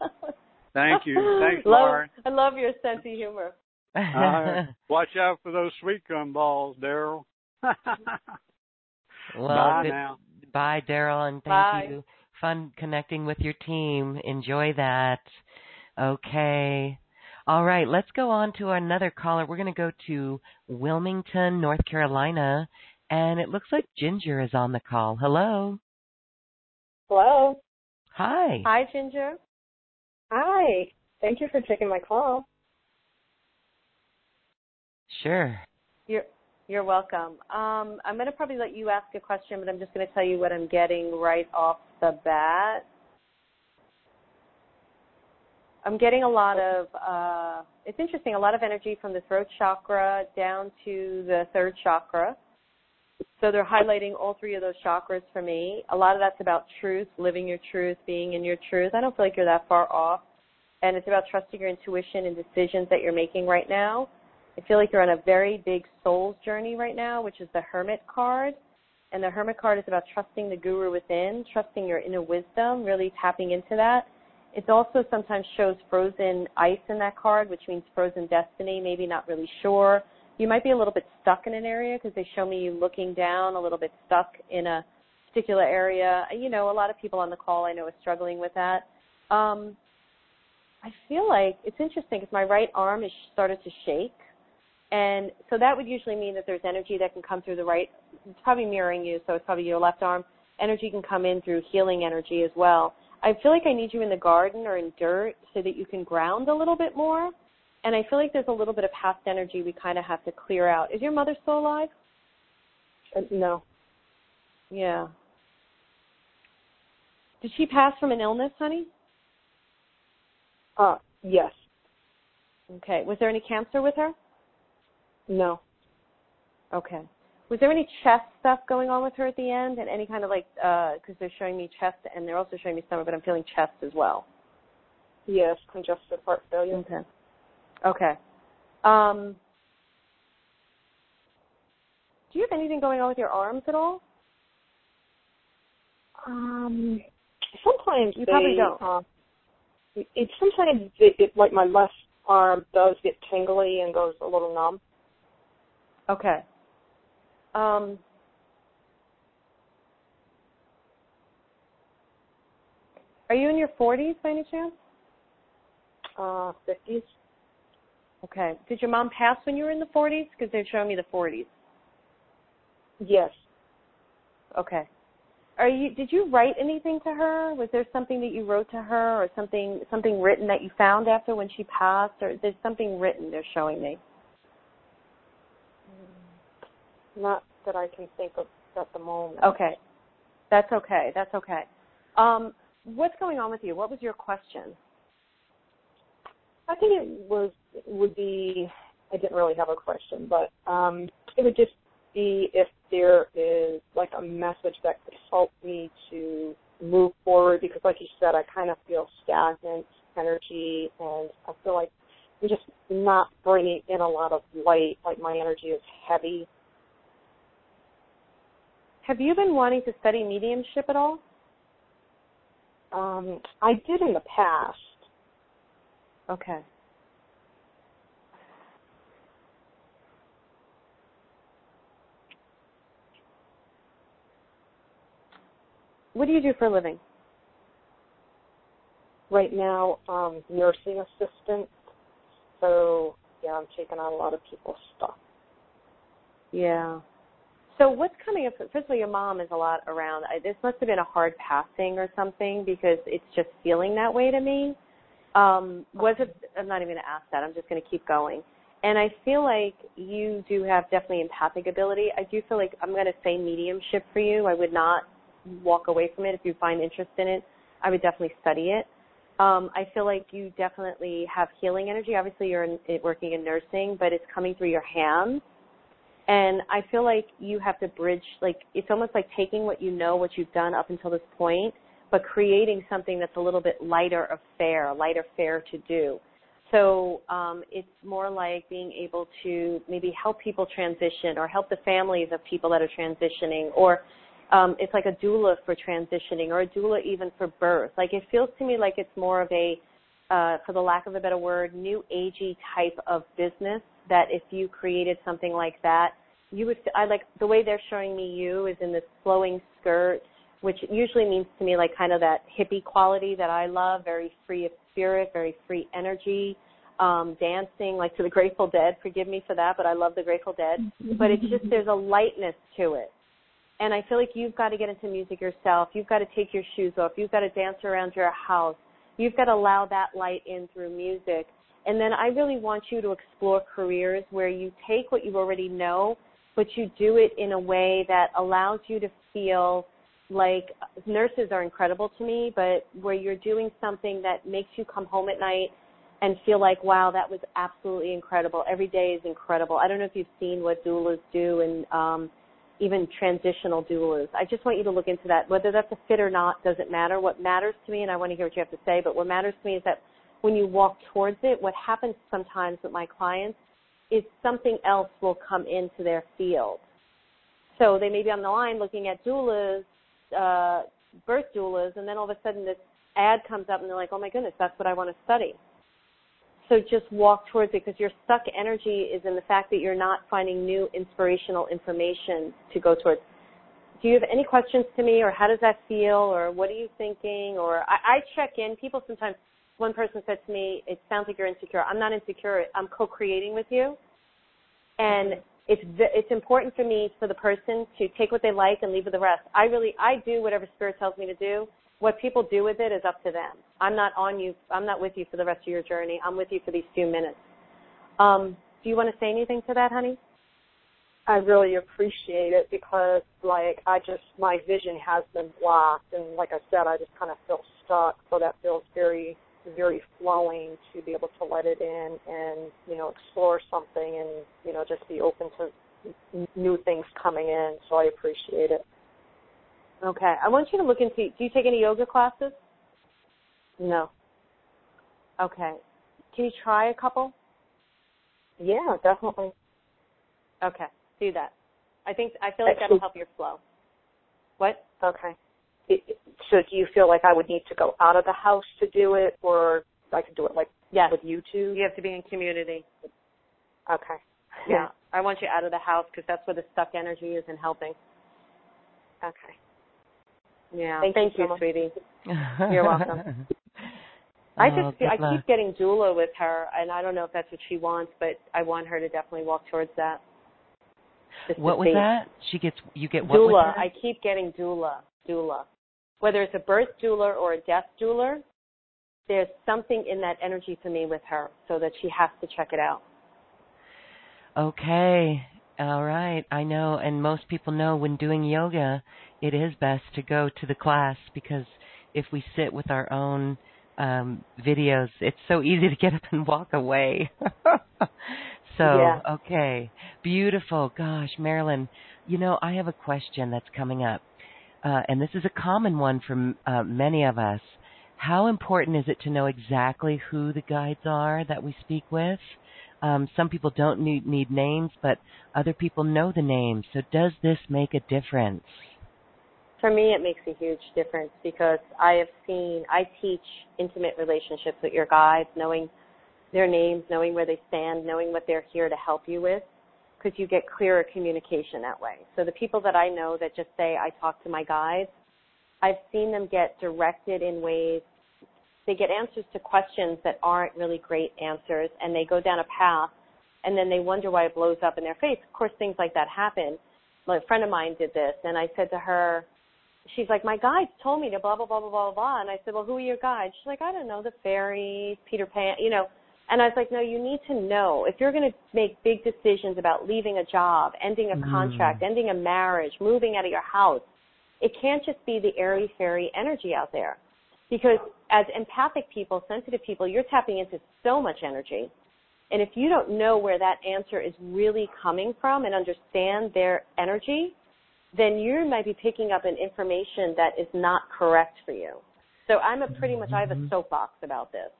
Thank you. Thanks, love, Lauren. I love your sense of humor. Uh, watch out for those sweet gum balls, Daryl. well, bye good, now. Bye, Daryl, and thank Bye. you. Fun connecting with your team. Enjoy that. Okay. All right, let's go on to another caller. We're going to go to Wilmington, North Carolina, and it looks like Ginger is on the call. Hello. Hello. Hi. Hi, Ginger. Hi. Thank you for taking my call. Sure. You're you're welcome. Um, I'm going to probably let you ask a question, but I'm just going to tell you what I'm getting right off the bat. I'm getting a lot of. Uh, it's interesting. A lot of energy from the throat chakra down to the third chakra. So they're highlighting all three of those chakras for me. A lot of that's about truth, living your truth, being in your truth. I don't feel like you're that far off. And it's about trusting your intuition and decisions that you're making right now. I feel like you're on a very big soul's journey right now, which is the Hermit card. And the Hermit card is about trusting the guru within, trusting your inner wisdom, really tapping into that. It also sometimes shows frozen ice in that card, which means frozen destiny, maybe not really sure. You might be a little bit stuck in an area because they show me you looking down, a little bit stuck in a particular area. You know, a lot of people on the call I know are struggling with that. Um, I feel like it's interesting because my right arm has started to shake. And so that would usually mean that there's energy that can come through the right, it's probably mirroring you, so it's probably your left arm. Energy can come in through healing energy as well. I feel like I need you in the garden or in dirt so that you can ground a little bit more. And I feel like there's a little bit of past energy we kind of have to clear out. Is your mother still alive? Uh, no. Yeah. Did she pass from an illness, honey? Uh, yes. Okay. Was there any cancer with her? No. Okay. Was there any chest stuff going on with her at the end, and any kind of like because they're showing me chest and they're also showing me stomach, but I'm feeling chest as well. Yes. Congestive heart failure. Okay. Okay. Um, do you have anything going on with your arms at all? Um, sometimes You they, probably don't. Uh, it, it sometimes it, it like my left arm does get tingly and goes a little numb. Okay. Um, are you in your 40s by any chance? Uh, fifties. Okay. Did your mom pass when you were in the 40s? Because they're showing me the 40s. Yes. Okay. Are you? Did you write anything to her? Was there something that you wrote to her, or something something written that you found after when she passed, or there's something written they're showing me? Not that I can think of at the moment. Okay. That's okay. That's okay. Um, what's going on with you? What was your question? I think it was would be. I didn't really have a question, but um, it would just be if there is like a message that could help me to move forward. Because, like you said, I kind of feel stagnant energy, and I feel like I'm just not bringing in a lot of light. Like my energy is heavy. Have you been wanting to study mediumship at all? Um, I did in the past. Okay. What do you do for a living? Right now, um, nursing assistant. So yeah, I'm taking on a lot of people's stuff. Yeah. So what's coming up? First of all, your mom is a lot around. I, this must have been a hard passing or something because it's just feeling that way to me. Um, was it? I'm not even going to ask that. I'm just going to keep going. And I feel like you do have definitely empathic ability. I do feel like I'm going to say mediumship for you. I would not walk away from it if you find interest in it. I would definitely study it. Um, I feel like you definitely have healing energy. Obviously, you're in, working in nursing, but it's coming through your hands. And I feel like you have to bridge, like, it's almost like taking what you know, what you've done up until this point, but creating something that's a little bit lighter of fare, lighter fare to do. So um, it's more like being able to maybe help people transition or help the families of people that are transitioning or um, it's like a doula for transitioning or a doula even for birth. Like it feels to me like it's more of a, uh, for the lack of a better word, new agey type of business that if you created something like that, you would, I like, the way they're showing me you is in this flowing skirt, which usually means to me like kind of that hippie quality that I love, very free of spirit, very free energy, um, dancing like to the Grateful Dead. Forgive me for that, but I love the Grateful Dead. but it's just, there's a lightness to it and I feel like you've got to get into music yourself. You've got to take your shoes off. You've got to dance around your house. You've got to allow that light in through music. And then I really want you to explore careers where you take what you already know, but you do it in a way that allows you to feel like nurses are incredible to me, but where you're doing something that makes you come home at night and feel like, wow, that was absolutely incredible. Every day is incredible. I don't know if you've seen what doulas do and um even transitional doulas. I just want you to look into that. Whether that's a fit or not doesn't matter. What matters to me, and I want to hear what you have to say, but what matters to me is that when you walk towards it, what happens sometimes with my clients is something else will come into their field. So they may be on the line looking at doulas, uh, birth doulas, and then all of a sudden this ad comes up and they're like, oh my goodness, that's what I want to study. So just walk towards it because your stuck energy is in the fact that you're not finding new inspirational information to go towards. Do you have any questions to me or how does that feel or what are you thinking or I, I check in. People sometimes, one person said to me, it sounds like you're insecure. I'm not insecure. I'm co-creating with you. And mm-hmm. it's it's important for me for the person to take what they like and leave with the rest. I really I do whatever spirit tells me to do, what people do with it is up to them. I'm not on you. I'm not with you for the rest of your journey. I'm with you for these few minutes. Um, do you want to say anything to that, honey? I really appreciate it because, like, I just my vision has been blocked, and like I said, I just kind of feel stuck. So that feels very, very flowing to be able to let it in and you know explore something and you know just be open to new things coming in. So I appreciate it. Okay. I want you to look into do you take any yoga classes? No. Okay. Can you try a couple? Yeah, definitely. Okay. Do that. I think I feel like that'll help your flow. What? Okay. so do you feel like I would need to go out of the house to do it or I could do it like yes. with YouTube? You have to be in community. Okay. Yeah. I want you out of the house because that's where the stuck energy is and helping. Okay. Yeah. Thank, Thank you, you, sweetie. You're welcome. I oh, just I luck. keep getting doula with her, and I don't know if that's what she wants, but I want her to definitely walk towards that. What was see. that? She gets you get what doula. I keep getting doula, doula. Whether it's a birth doula or a death doula, there's something in that energy for me with her, so that she has to check it out. Okay. All right. I know, and most people know when doing yoga, it is best to go to the class because if we sit with our own um videos, it's so easy to get up and walk away. so, yeah. okay. Beautiful. Gosh, Marilyn, you know, I have a question that's coming up. Uh, and this is a common one for uh, many of us. How important is it to know exactly who the guides are that we speak with? Um, some people don't need, need names, but other people know the names. So, does this make a difference? For me, it makes a huge difference because I have seen, I teach intimate relationships with your guides, knowing their names, knowing where they stand, knowing what they're here to help you with, because you get clearer communication that way. So the people that I know that just say, I talk to my guides, I've seen them get directed in ways, they get answers to questions that aren't really great answers, and they go down a path, and then they wonder why it blows up in their face. Of course, things like that happen. a friend of mine did this, and I said to her, she's like, my guides told me to blah blah blah blah blah blah. And I said, well, who are your guides? She's like, I don't know, the fairies, Peter Pan, you know. And I was like, no, you need to know if you're going to make big decisions about leaving a job, ending a Mm. contract, ending a marriage, moving out of your house, it can't just be the airy fairy energy out there. Because as empathic people, sensitive people, you're tapping into so much energy. And if you don't know where that answer is really coming from and understand their energy, then you might be picking up an information that is not correct for you. So I'm a pretty much I have a Mhm. soapbox about this.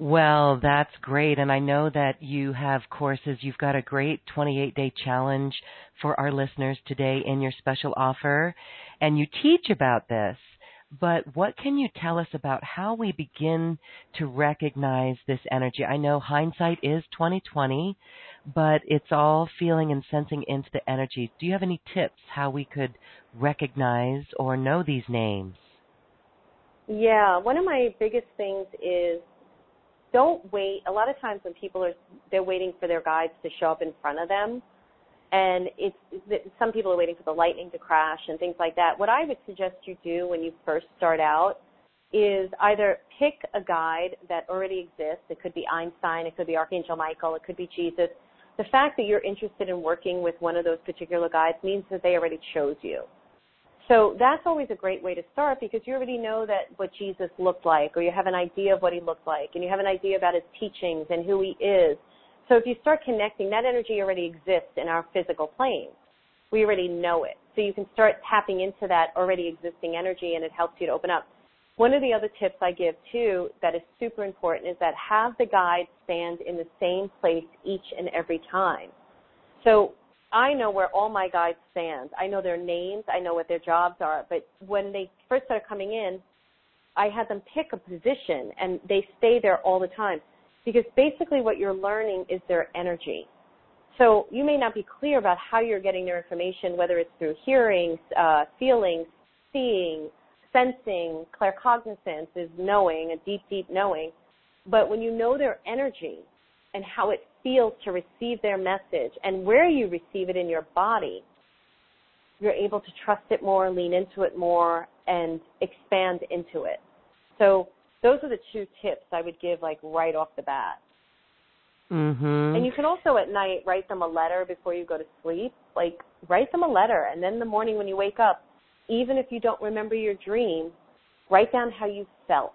Well, that's great. And I know that you have courses. You've got a great 28 day challenge for our listeners today in your special offer. And you teach about this. But what can you tell us about how we begin to recognize this energy? I know hindsight is 2020, but it's all feeling and sensing into the energy. Do you have any tips how we could recognize or know these names? Yeah, one of my biggest things is don't wait. A lot of times when people are they're waiting for their guides to show up in front of them, and it's some people are waiting for the lightning to crash and things like that. What I would suggest you do when you first start out is either pick a guide that already exists. It could be Einstein, it could be Archangel Michael, it could be Jesus. The fact that you're interested in working with one of those particular guides means that they already chose you. So that's always a great way to start because you already know that what Jesus looked like, or you have an idea of what he looked like, and you have an idea about his teachings and who he is. So if you start connecting, that energy already exists in our physical plane. We already know it. So you can start tapping into that already existing energy and it helps you to open up. One of the other tips I give too that is super important is that have the guide stand in the same place each and every time. So I know where all my guides stand. I know their names. I know what their jobs are. But when they first started coming in, I had them pick a position and they stay there all the time because basically what you're learning is their energy. So you may not be clear about how you're getting their information, whether it's through hearing, uh, feeling, seeing, sensing, claircognizance is knowing, a deep, deep knowing. But when you know their energy and how it feels to receive their message and where you receive it in your body, you're able to trust it more, lean into it more, and expand into it. So those are the two tips I would give like right off the bat. Mhm. And you can also at night write them a letter before you go to sleep. Like write them a letter and then in the morning when you wake up, even if you don't remember your dream, write down how you felt.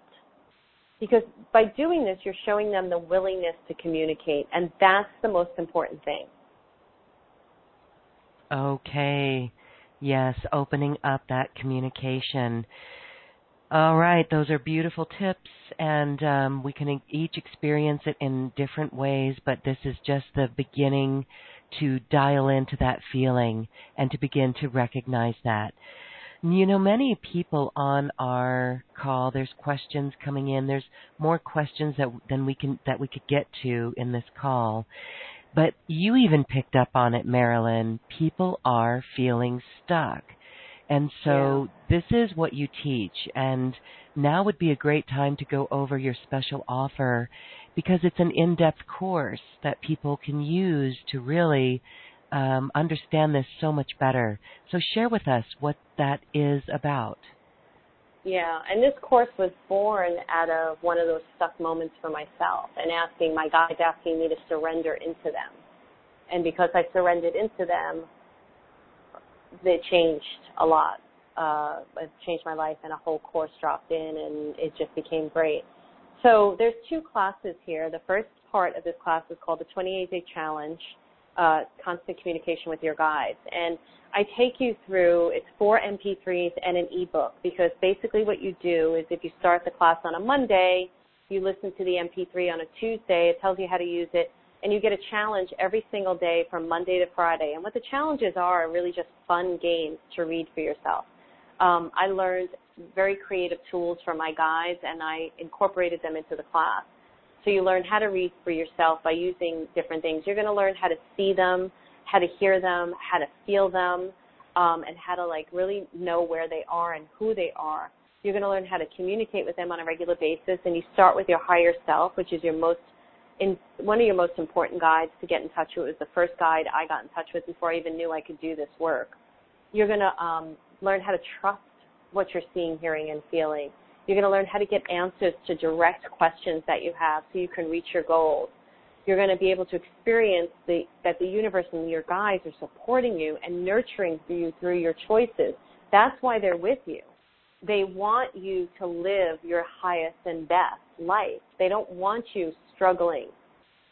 Because by doing this, you're showing them the willingness to communicate, and that's the most important thing. Okay. Yes, opening up that communication. All right, those are beautiful tips, and um, we can each experience it in different ways, but this is just the beginning to dial into that feeling and to begin to recognize that. You know, many people on our call, there's questions coming in. There's more questions that than we can that we could get to in this call. But you even picked up on it, Marilyn. People are feeling stuck. And so yeah. this is what you teach. And now would be a great time to go over your special offer because it's an in depth course that people can use to really um, understand this so much better. So share with us what that is about. Yeah, and this course was born out of one of those stuck moments for myself and asking my guides asking me to surrender into them. And because I surrendered into them, they changed a lot. Uh, it changed my life and a whole course dropped in and it just became great. So there's two classes here. The first part of this class is called the 28 day challenge, uh, constant communication with your guides. And I take you through, it's four MP3s and an ebook because basically what you do is if you start the class on a Monday, you listen to the MP3 on a Tuesday, it tells you how to use it, and you get a challenge every single day from Monday to Friday. And what the challenges are are really just fun games to read for yourself. Um, I learned very creative tools from my guides and I incorporated them into the class. So you learn how to read for yourself by using different things. You're going to learn how to see them, how to hear them, how to feel them, um, and how to like really know where they are and who they are. You're going to learn how to communicate with them on a regular basis, and you start with your higher self, which is your most in one of your most important guides to get in touch with. It was the first guide I got in touch with before I even knew I could do this work. You're going to um, learn how to trust what you're seeing, hearing, and feeling. You're going to learn how to get answers to direct questions that you have so you can reach your goals. You're going to be able to experience the, that the universe and your guides are supporting you and nurturing you through your choices. That's why they're with you. They want you to live your highest and best life. They don't want you struggling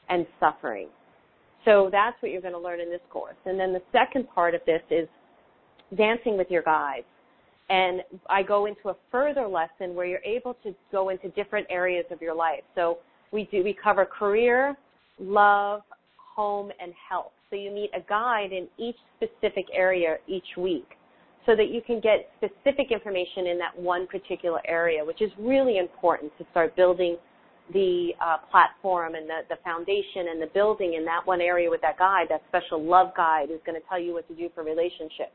and suffering. So that's what you're going to learn in this course. And then the second part of this is dancing with your guides. And I go into a further lesson where you're able to go into different areas of your life. So we do, we cover career, love, home, and health. So you meet a guide in each specific area each week so that you can get specific information in that one particular area, which is really important to start building the uh, platform and the, the foundation and the building in that one area with that guide, that special love guide is going to tell you what to do for relationships.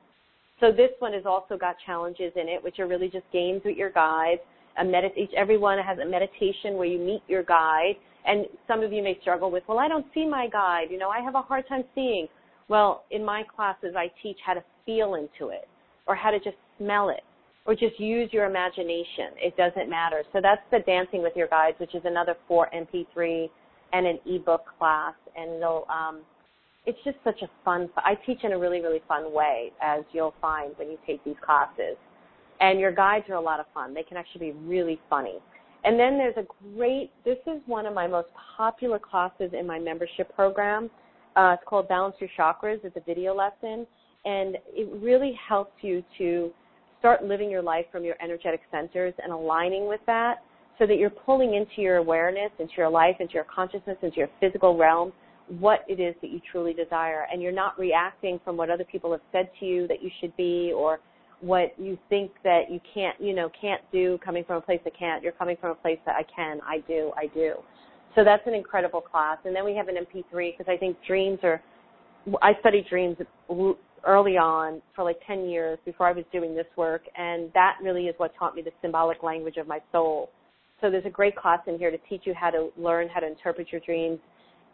So this one has also got challenges in it, which are really just games with your guides. A medit- each, everyone has a meditation where you meet your guide. And some of you may struggle with, well, I don't see my guide. You know, I have a hard time seeing. Well, in my classes, I teach how to feel into it or how to just smell it or just use your imagination. It doesn't matter. So that's the Dancing with Your Guides, which is another four MP3 and an ebook class. And it'll, um, it's just such a fun, I teach in a really, really fun way, as you'll find when you take these classes. And your guides are a lot of fun. They can actually be really funny. And then there's a great, this is one of my most popular classes in my membership program. Uh, it's called Balance Your Chakras. It's a video lesson. And it really helps you to start living your life from your energetic centers and aligning with that so that you're pulling into your awareness, into your life, into your consciousness, into your physical realm, what it is that you truly desire. And you're not reacting from what other people have said to you that you should be or what you think that you can't, you know, can't do coming from a place that can't. You're coming from a place that I can, I do, I do. So that's an incredible class. And then we have an MP3 because I think dreams are, I studied dreams early on for like 10 years before I was doing this work, and that really is what taught me the symbolic language of my soul. So there's a great class in here to teach you how to learn how to interpret your dreams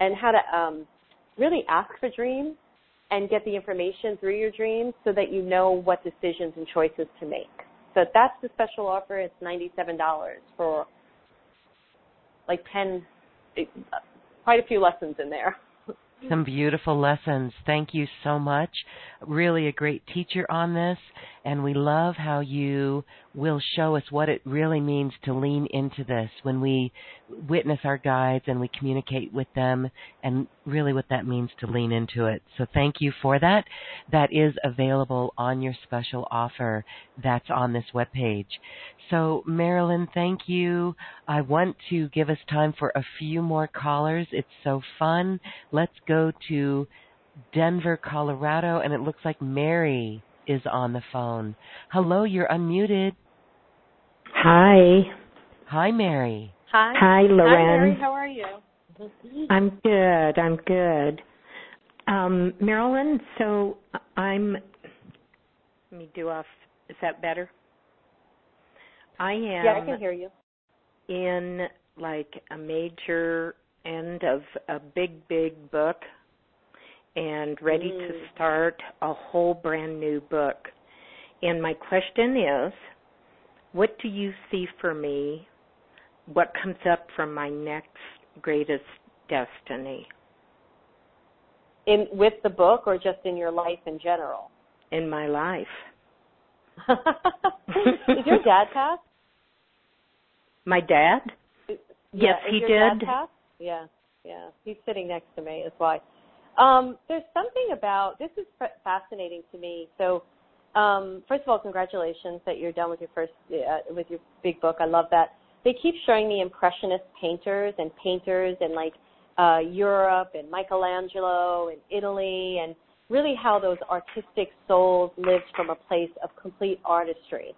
and how to um, really ask for dreams and get the information through your dreams so that you know what decisions and choices to make. So that's the special offer. It's $97 for like 10, quite a few lessons in there. Some beautiful lessons. Thank you so much. Really a great teacher on this. And we love how you will show us what it really means to lean into this when we witness our guides and we communicate with them and really what that means to lean into it. So thank you for that. That is available on your special offer that's on this webpage. So Marilyn, thank you. I want to give us time for a few more callers. It's so fun. Let's go to Denver, Colorado, and it looks like Mary is on the phone. Hello, you're unmuted. Hi. Hi, Mary. Hi. Hi, Lauren. Hi, Mary. How are you? I'm good. I'm good. Um, Marilyn, so I'm. Let me do off. Is that better? I am. Yeah, I can hear you. In like a major end of a big, big book and ready mm. to start a whole brand new book. And my question is what do you see for me? What comes up from my next greatest destiny? In with the book or just in your life in general? In my life. Is your dad passed? My dad? Yeah, yes, he did. Yeah, yeah. He's sitting next to me. That's why. Um, there's something about this is fascinating to me. So, um, first of all, congratulations that you're done with your first uh, with your big book. I love that. They keep showing me impressionist painters and painters in like uh, Europe and Michelangelo and Italy and really how those artistic souls lived from a place of complete artistry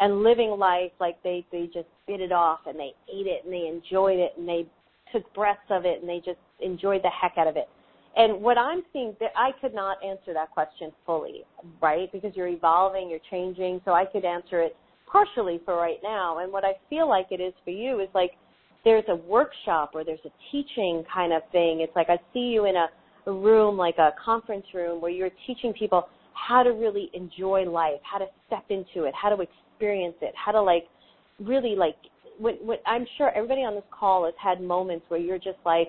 and living life like they they just bit it off and they ate it and they enjoyed it and they took breaths of it and they just enjoyed the heck out of it and what I'm seeing, that I could not answer that question fully, right? Because you're evolving, you're changing. So I could answer it partially for right now. And what I feel like it is for you is like there's a workshop or there's a teaching kind of thing. It's like I see you in a, a room, like a conference room, where you're teaching people how to really enjoy life, how to step into it, how to experience it, how to like really like when, when I'm sure everybody on this call has had moments where you're just like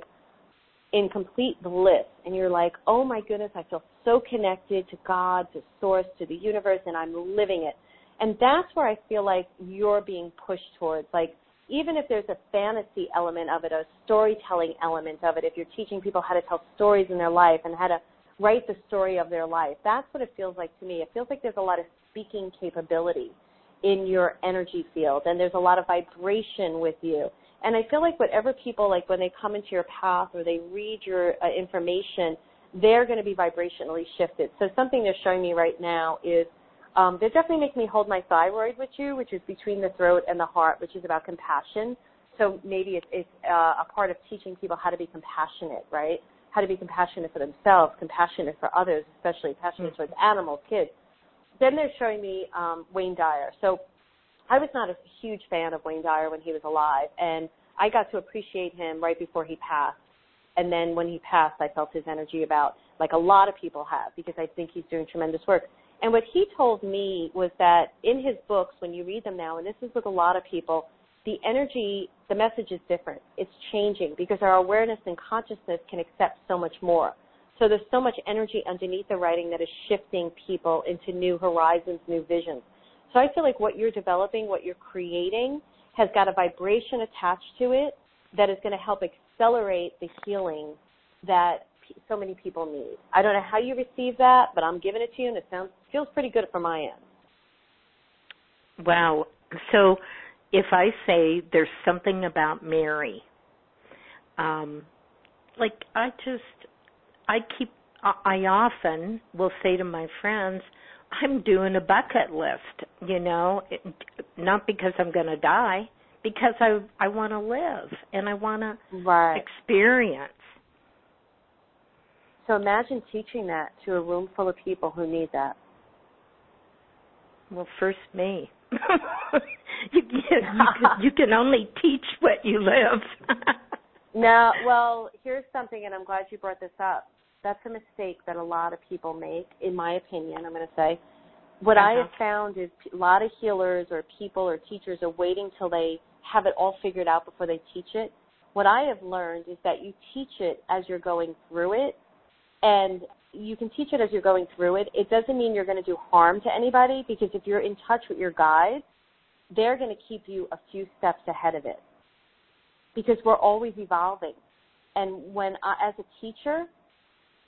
in complete bliss and you're like, oh my goodness, I feel so connected to God, to source, to the universe, and I'm living it. And that's where I feel like you're being pushed towards. Like, even if there's a fantasy element of it, a storytelling element of it, if you're teaching people how to tell stories in their life and how to write the story of their life, that's what it feels like to me. It feels like there's a lot of speaking capability in your energy field and there's a lot of vibration with you. And I feel like whatever people like when they come into your path or they read your uh, information, they're going to be vibrationally shifted. So something they're showing me right now is um, they're definitely making me hold my thyroid with you, which is between the throat and the heart, which is about compassion. So maybe it's, it's uh, a part of teaching people how to be compassionate, right? How to be compassionate for themselves, compassionate for others, especially compassionate mm-hmm. towards animals, kids. Then they're showing me um, Wayne Dyer. So I was not a huge fan of Wayne Dyer when he was alive, and I got to appreciate him right before he passed. And then when he passed, I felt his energy about like a lot of people have because I think he's doing tremendous work. And what he told me was that in his books, when you read them now, and this is with a lot of people, the energy, the message is different. It's changing because our awareness and consciousness can accept so much more. So there's so much energy underneath the writing that is shifting people into new horizons, new visions. So I feel like what you're developing, what you're creating, has got a vibration attached to it that is going to help accelerate the healing that so many people need. I don't know how you receive that, but I'm giving it to you, and it sounds feels pretty good from my end. Wow. So if I say there's something about Mary, um, like I just, I keep, I often will say to my friends, I'm doing a bucket list, you know, it, not because I'm going to die, because I I want to live and I want to right. experience. So imagine teaching that to a room full of people who need that. Well, first me. you, you, can, you can only teach what you live. now, well, here's something, and I'm glad you brought this up. That's a mistake that a lot of people make, in my opinion. I'm going to say, what uh-huh. I have found is a lot of healers or people or teachers are waiting till they have it all figured out before they teach it. What I have learned is that you teach it as you're going through it, and you can teach it as you're going through it. It doesn't mean you're going to do harm to anybody because if you're in touch with your guides, they're going to keep you a few steps ahead of it because we're always evolving. And when I, as a teacher,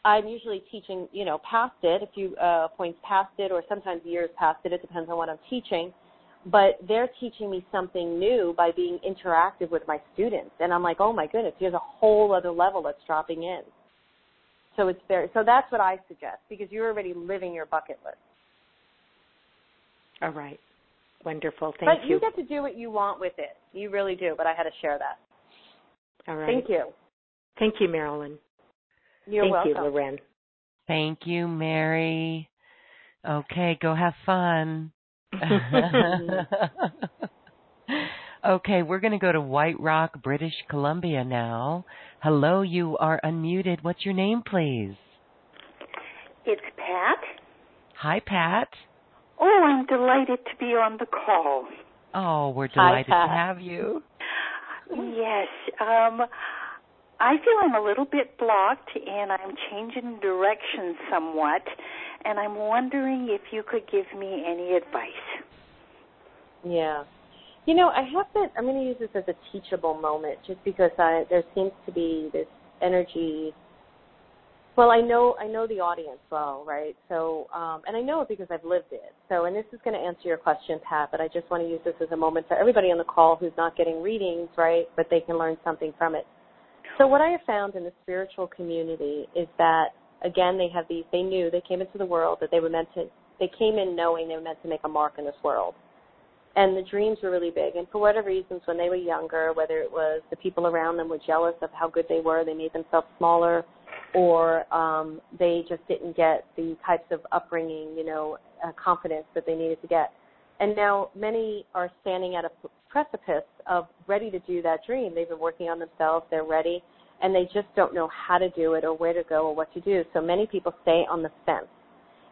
I'm usually teaching, you know, past it, a few uh, points past it, or sometimes years past it. It depends on what I'm teaching. But they're teaching me something new by being interactive with my students, and I'm like, oh my goodness, here's a whole other level that's dropping in. So it's very so that's what I suggest because you're already living your bucket list. All right. Wonderful. Thank but you. But you get to do what you want with it. You really do, but I had to share that. All right. Thank you. Thank you, Marilyn. You're Thank welcome. you, Lauren. Thank you, Mary. Okay, go have fun. okay, we're going to go to White Rock, British Columbia now. Hello, you are unmuted. What's your name, please? It's Pat. Hi, Pat. Oh, I'm delighted to be on the call. Oh, we're delighted Hi, to have you. Yes. Um, I feel I'm a little bit blocked and I'm changing direction somewhat, and I'm wondering if you could give me any advice. Yeah. You know, I have to. I'm going to use this as a teachable moment, just because I, there seems to be this energy. Well, I know I know the audience well, right? So, um, and I know it because I've lived it. So, and this is going to answer your question, Pat. But I just want to use this as a moment for everybody on the call who's not getting readings, right? But they can learn something from it. So, what I have found in the spiritual community is that again, they have these. They knew they came into the world that they were meant to. They came in knowing they were meant to make a mark in this world and the dreams were really big. And for whatever reasons, when they were younger, whether it was the people around them were jealous of how good they were, they made themselves smaller, or um, they just didn't get the types of upbringing, you know, uh, confidence that they needed to get. And now many are standing at a precipice of ready to do that dream. They've been working on themselves, they're ready, and they just don't know how to do it or where to go or what to do. So many people stay on the fence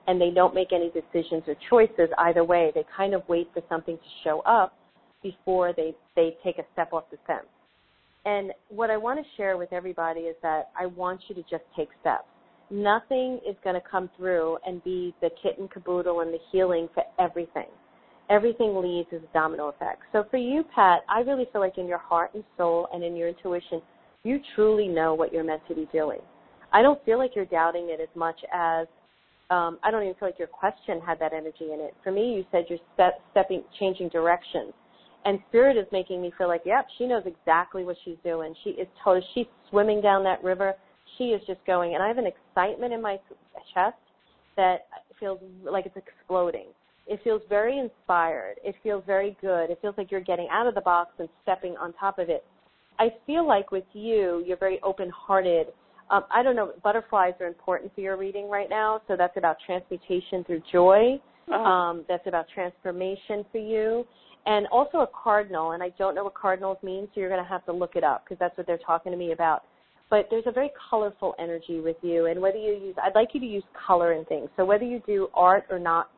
and they don't make any decisions or choices either way. They kind of wait for something to show up before they they take a step off the fence. And what I want to share with everybody is that I want you to just take steps. Nothing is going to come through and be the kit and caboodle and the healing for everything. Everything leads as a domino effect. So for you, Pat, I really feel like in your heart and soul and in your intuition, you truly know what you're meant to be doing. I don't feel like you're doubting it as much as um, I don't even feel like your question had that energy in it. For me, you said you're step, stepping, changing directions and spirit is making me feel like, yep, she knows exactly what she's doing. She is totally, she's swimming down that river. She is just going, and I have an excitement in my chest that feels like it's exploding. It feels very inspired. It feels very good. It feels like you're getting out of the box and stepping on top of it. I feel like with you, you're very open-hearted. Um, I don't know, butterflies are important for your reading right now, so that's about transmutation through joy. Uh-huh. Um, that's about transformation for you and also a cardinal. And I don't know what cardinals mean, so you're going to have to look it up because that's what they're talking to me about. But there's a very colorful energy with you, and whether you use, I'd like you to use color in things. So whether you do art or not,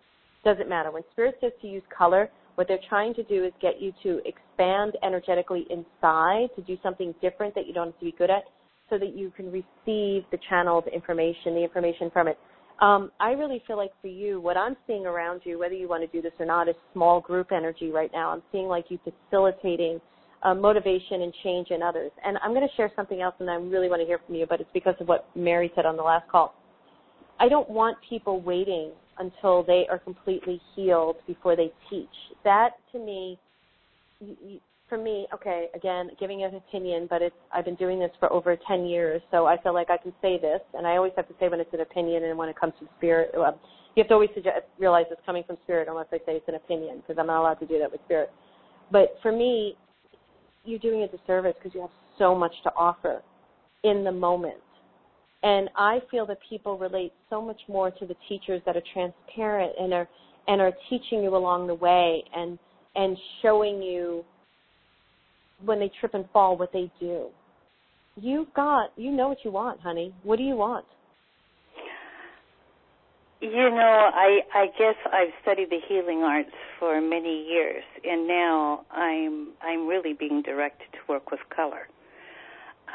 doesn't matter. When spirit says to use color, what they're trying to do is get you to expand energetically inside to do something different that you don't have to be good at, so that you can receive the channeled information, the information from it. Um, I really feel like for you, what I'm seeing around you, whether you want to do this or not, is small group energy right now. I'm seeing like you facilitating uh, motivation and change in others. And I'm going to share something else, and I really want to hear from you, but it's because of what Mary said on the last call. I don't want people waiting until they are completely healed before they teach. That to me, you, for me, okay, again, giving an opinion, but it's I've been doing this for over 10 years, so I feel like I can say this, and I always have to say when it's an opinion and when it comes from spirit. Well, you have to always suggest, realize it's coming from spirit unless I say it's an opinion, because I'm not allowed to do that with spirit. But for me, you're doing a disservice because you have so much to offer in the moment. And I feel that people relate so much more to the teachers that are transparent and are and are teaching you along the way and and showing you when they trip and fall what they do. You've got, you know what you want, honey. What do you want? You know, I I guess I've studied the healing arts for many years, and now I'm I'm really being directed to work with color,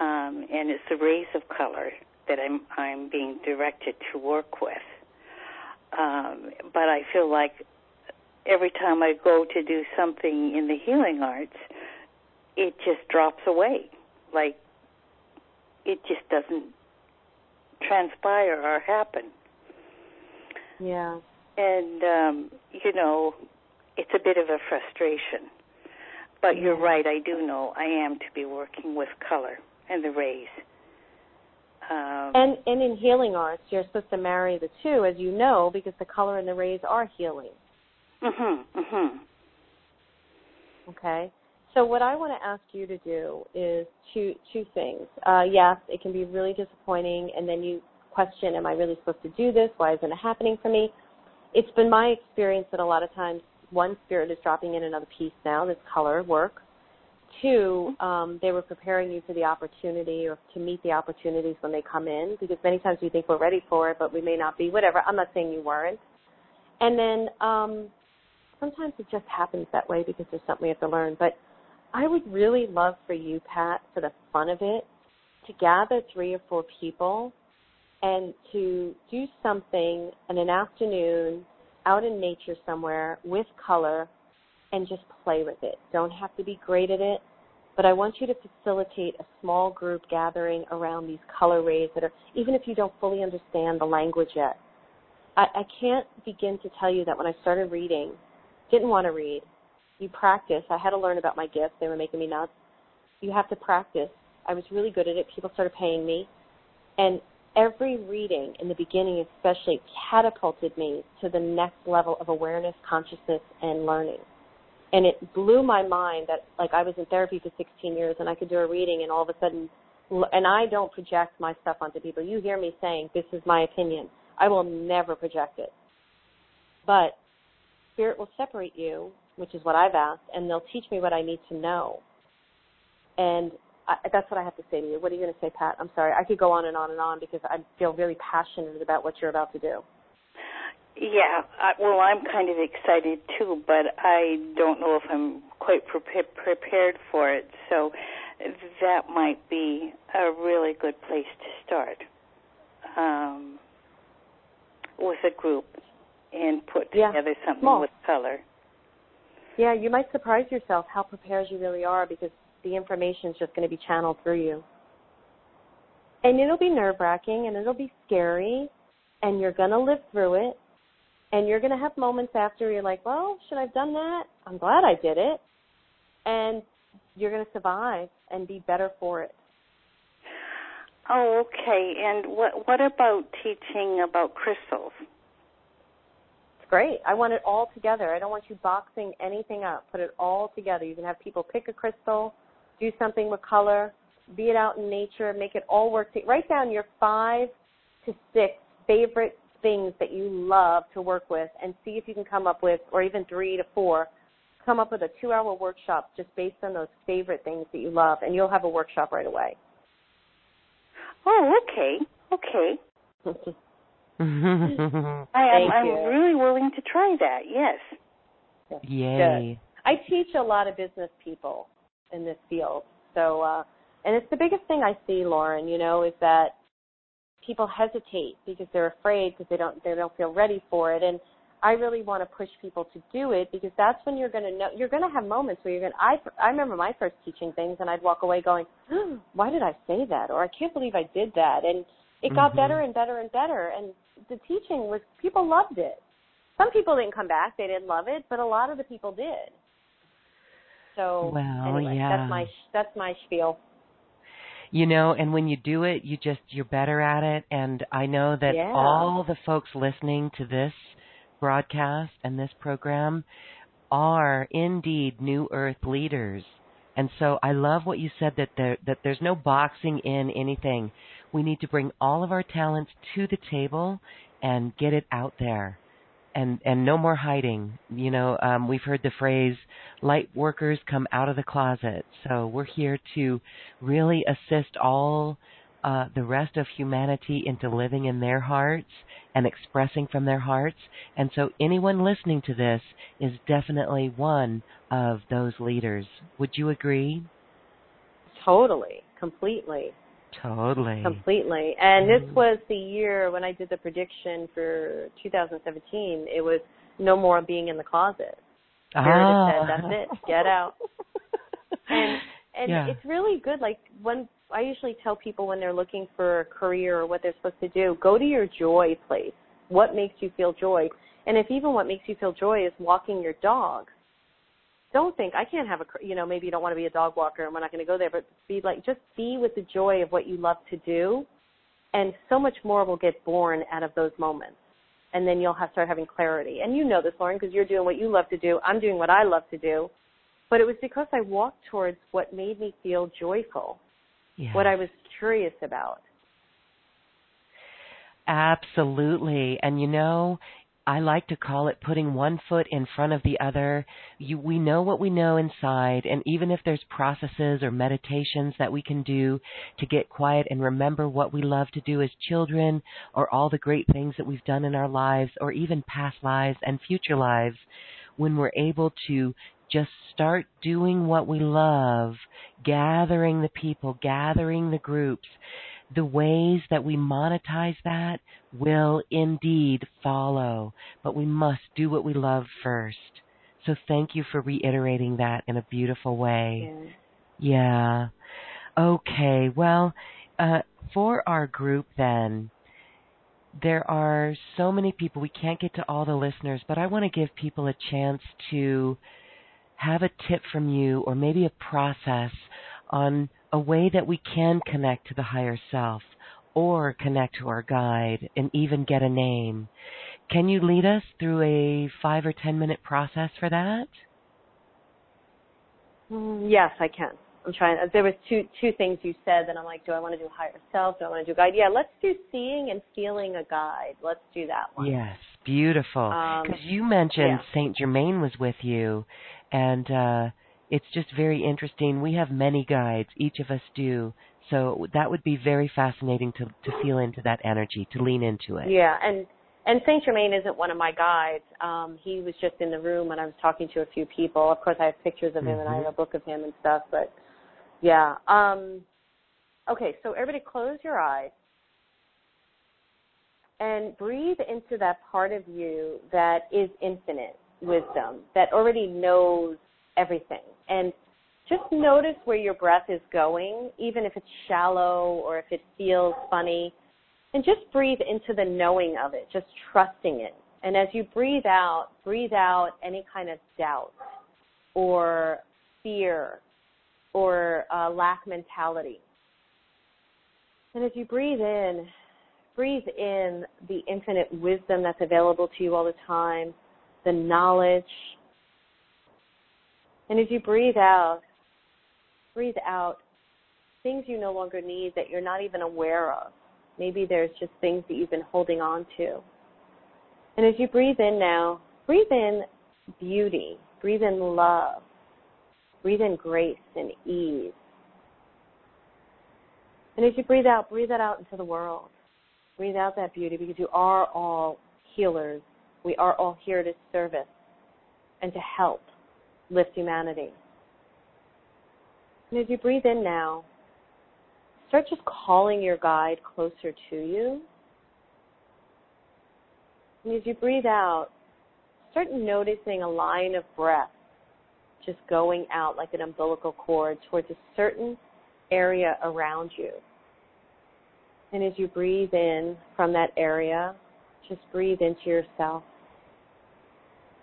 um, and it's the rays of color that I'm I'm being directed to work with. Um, but I feel like every time I go to do something in the healing arts, it just drops away. Like it just doesn't transpire or happen. Yeah. And um, you know, it's a bit of a frustration. But yeah. you're right, I do know I am to be working with color and the rays. Um, and and in healing arts, you're supposed to marry the two, as you know, because the color and the rays are healing. Mhm. Mhm. Okay. So what I want to ask you to do is two two things. Uh, yes, it can be really disappointing, and then you question, "Am I really supposed to do this? Why isn't it happening for me?" It's been my experience that a lot of times one spirit is dropping in another piece now. That's color work. Two, um, they were preparing you for the opportunity or to meet the opportunities when they come in, because many times we think we're ready for it, but we may not be. Whatever. I'm not saying you weren't. And then um, sometimes it just happens that way because there's something we have to learn. But I would really love for you, Pat, for the fun of it, to gather three or four people and to do something in an afternoon out in nature somewhere with color and just play with it. Don't have to be great at it, but I want you to facilitate a small group gathering around these color rays that are, even if you don't fully understand the language yet. I, I can't begin to tell you that when I started reading, didn't want to read, you practice. I had to learn about my gifts. They were making me nuts. You have to practice. I was really good at it. People started paying me. And every reading in the beginning especially catapulted me to the next level of awareness, consciousness, and learning. And it blew my mind that like I was in therapy for 16 years and I could do a reading and all of a sudden, and I don't project my stuff onto people. You hear me saying, this is my opinion. I will never project it. But spirit will separate you which is what I've asked, and they'll teach me what I need to know. And I, that's what I have to say to you. What are you going to say, Pat? I'm sorry. I could go on and on and on because I feel really passionate about what you're about to do. Yeah, I, well, I'm kind of excited too, but I don't know if I'm quite pre- prepared for it. So that might be a really good place to start um, with a group and put Yeah. together something Small. with color. Yeah, you might surprise yourself how prepared you really are because the information is just going to be channeled through you. And it'll be nerve wracking and it'll be scary and you're going to live through it. And you're going to have moments after you're like, well, should I have done that? I'm glad I did it. And you're going to survive and be better for it. Oh, okay. And what what about teaching about crystals? Great. I want it all together. I don't want you boxing anything up. Put it all together. You can have people pick a crystal, do something with color, be it out in nature, make it all work. To- write down your five to six favorite things that you love to work with and see if you can come up with, or even three to four, come up with a two hour workshop just based on those favorite things that you love and you'll have a workshop right away. Oh, okay. Okay. I am I'm you. really willing to try that. Yes. Yay. I teach a lot of business people in this field. So, uh, and it's the biggest thing I see, Lauren, you know, is that people hesitate because they're afraid because they don't, they don't feel ready for it. And I really want to push people to do it because that's when you're going to know, you're going to have moments where you're going to, I, I remember my first teaching things and I'd walk away going, oh, why did I say that? Or I can't believe I did that. And it got Mhm. better and better and better. And the teaching was, people loved it. Some people didn't come back; they didn't love it, but a lot of the people did. So Well, anyway, yeah. that's my that's my spiel. You know, and when you do it, you just you're better at it and I know that Yeah. all the folks listening to this broadcast and this program are indeed new earth leaders. And so I love what you said that there that there's no boxing in anything. We need to bring all of our talents to the table and get it out there. And and no more hiding. You know, um we've heard the phrase light workers come out of the closet. So we're here to really assist all uh, the rest of humanity into living in their hearts and expressing from their hearts. And so anyone listening to this is definitely one of those leaders. Would you agree? Totally, completely, Totally. completely. And this was the year when I did the prediction for 2017. It was no more being in the closet. Ah. said, "That's it, get out." and and Yeah. it's really good like when i usually tell people when they're looking for a career or what they're supposed to do go to your joy place what makes you feel joy and if even what makes you feel joy is walking your dog don't think i can't have a you know maybe you don't want to be a dog walker and we're not going to go there but be like just be with the joy of what you love to do and so much more will get born out of those moments and then you'll have start having clarity and you know this lauren because you're doing what you love to do i'm doing what i love to do but it was because I walked towards what made me feel joyful, Yes. what I was curious about. Absolutely. And you know, I like to call it putting one foot in front of the other. You, we know what we know inside, and even if there's processes or meditations that we can do to get quiet and remember what we love to do as children, or all the great things that we've done in our lives, or even past lives and future lives, when we're able to just start doing what we love, gathering the people, gathering the groups, the ways that we monetize that will indeed follow, but we must do what we love first. So thank you for reiterating that in a beautiful way. And Yeah. Okay. Well, uh, for our group then, there are so many people. We can't get to all the listeners, but I want to give people a chance to have a tip from you or maybe a process on a way that we can connect to the higher self or connect to our guide and even get a name. Can you lead us through a five or ten minute process for that? Mm, yes, I can. I'm trying. There was two two things you said that I'm like, do I want to do higher self? Do I want to do guide? Yeah, let's do seeing and feeling a guide. Let's do that one. Yes, beautiful. Um, Because you mentioned yeah. Saint Germain was with you, and uh, it's just very interesting. We have many guides, each of us do. So that would be very fascinating to to feel into that energy, to lean into it. Yeah, and and Saint Germain isn't one of my guides. Um, he was just in the room when I was talking to a few people. Of course, I have pictures of him mm-hmm. and I have a book of him and stuff. But yeah. Um, okay, so everybody, close your eyes and breathe into that part of you that is infinite wisdom, that already knows everything. And just notice where your breath is going, even if it's shallow or if it feels funny. And just breathe into the knowing of it, just trusting it. And as you breathe out, breathe out any kind of doubt or fear or uh, lack mentality. And as you breathe in, breathe in the infinite wisdom that's available to you all the time, the knowledge. And as you breathe out, breathe out things you no longer need that you're not even aware of. Maybe there's just things that you've been holding on to. And as you breathe in now, breathe in beauty, breathe in love, breathe in grace and ease. And as you breathe out, breathe that out into the world. Breathe out that beauty because you are all healers. We are all here to service and to help lift humanity. And as you breathe in now, start just calling your guide closer to you. And as you breathe out, start noticing a line of breath just going out like an umbilical cord towards a certain area around you. And as you breathe in from that area, just breathe into yourself.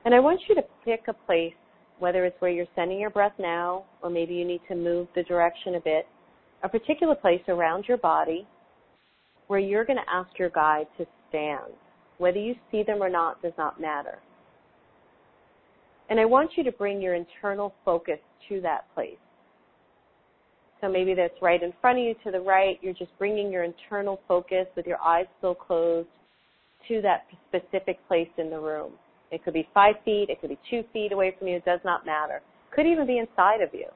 And I want you to pick a place, whether it's where you're sending your breath now, or maybe you need to move the direction a bit, a particular place around your body where you're going to ask your guide to stand. Whether you see them or not does not matter. And I want you to bring your internal focus to that place. So maybe that's right in front of you to the right. You're just bringing your internal focus with your eyes still closed to that specific place in the room. It could be five feet, it could be two feet away from you, it does not matter. Could even be inside of you.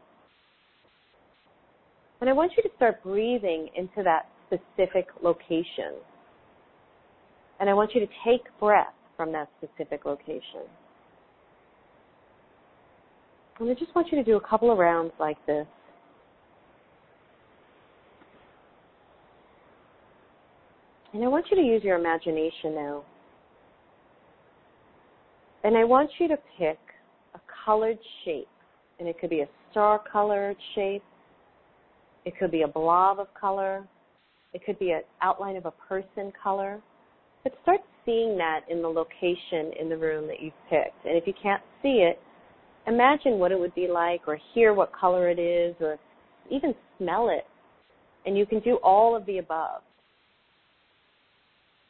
And I want you to start breathing into that specific location. And I want you to take breath from that specific location. And I just want you to do a couple of rounds like this. And I want you to use your imagination now. And I want you to pick a colored shape. And it could be a star colored shape. It could be a blob of color. It could be an outline of a person color. But start seeing that in the location in the room that you've picked. And if you can't see it, imagine what it would be like or hear what color it is or even smell it. And you can do all of the above.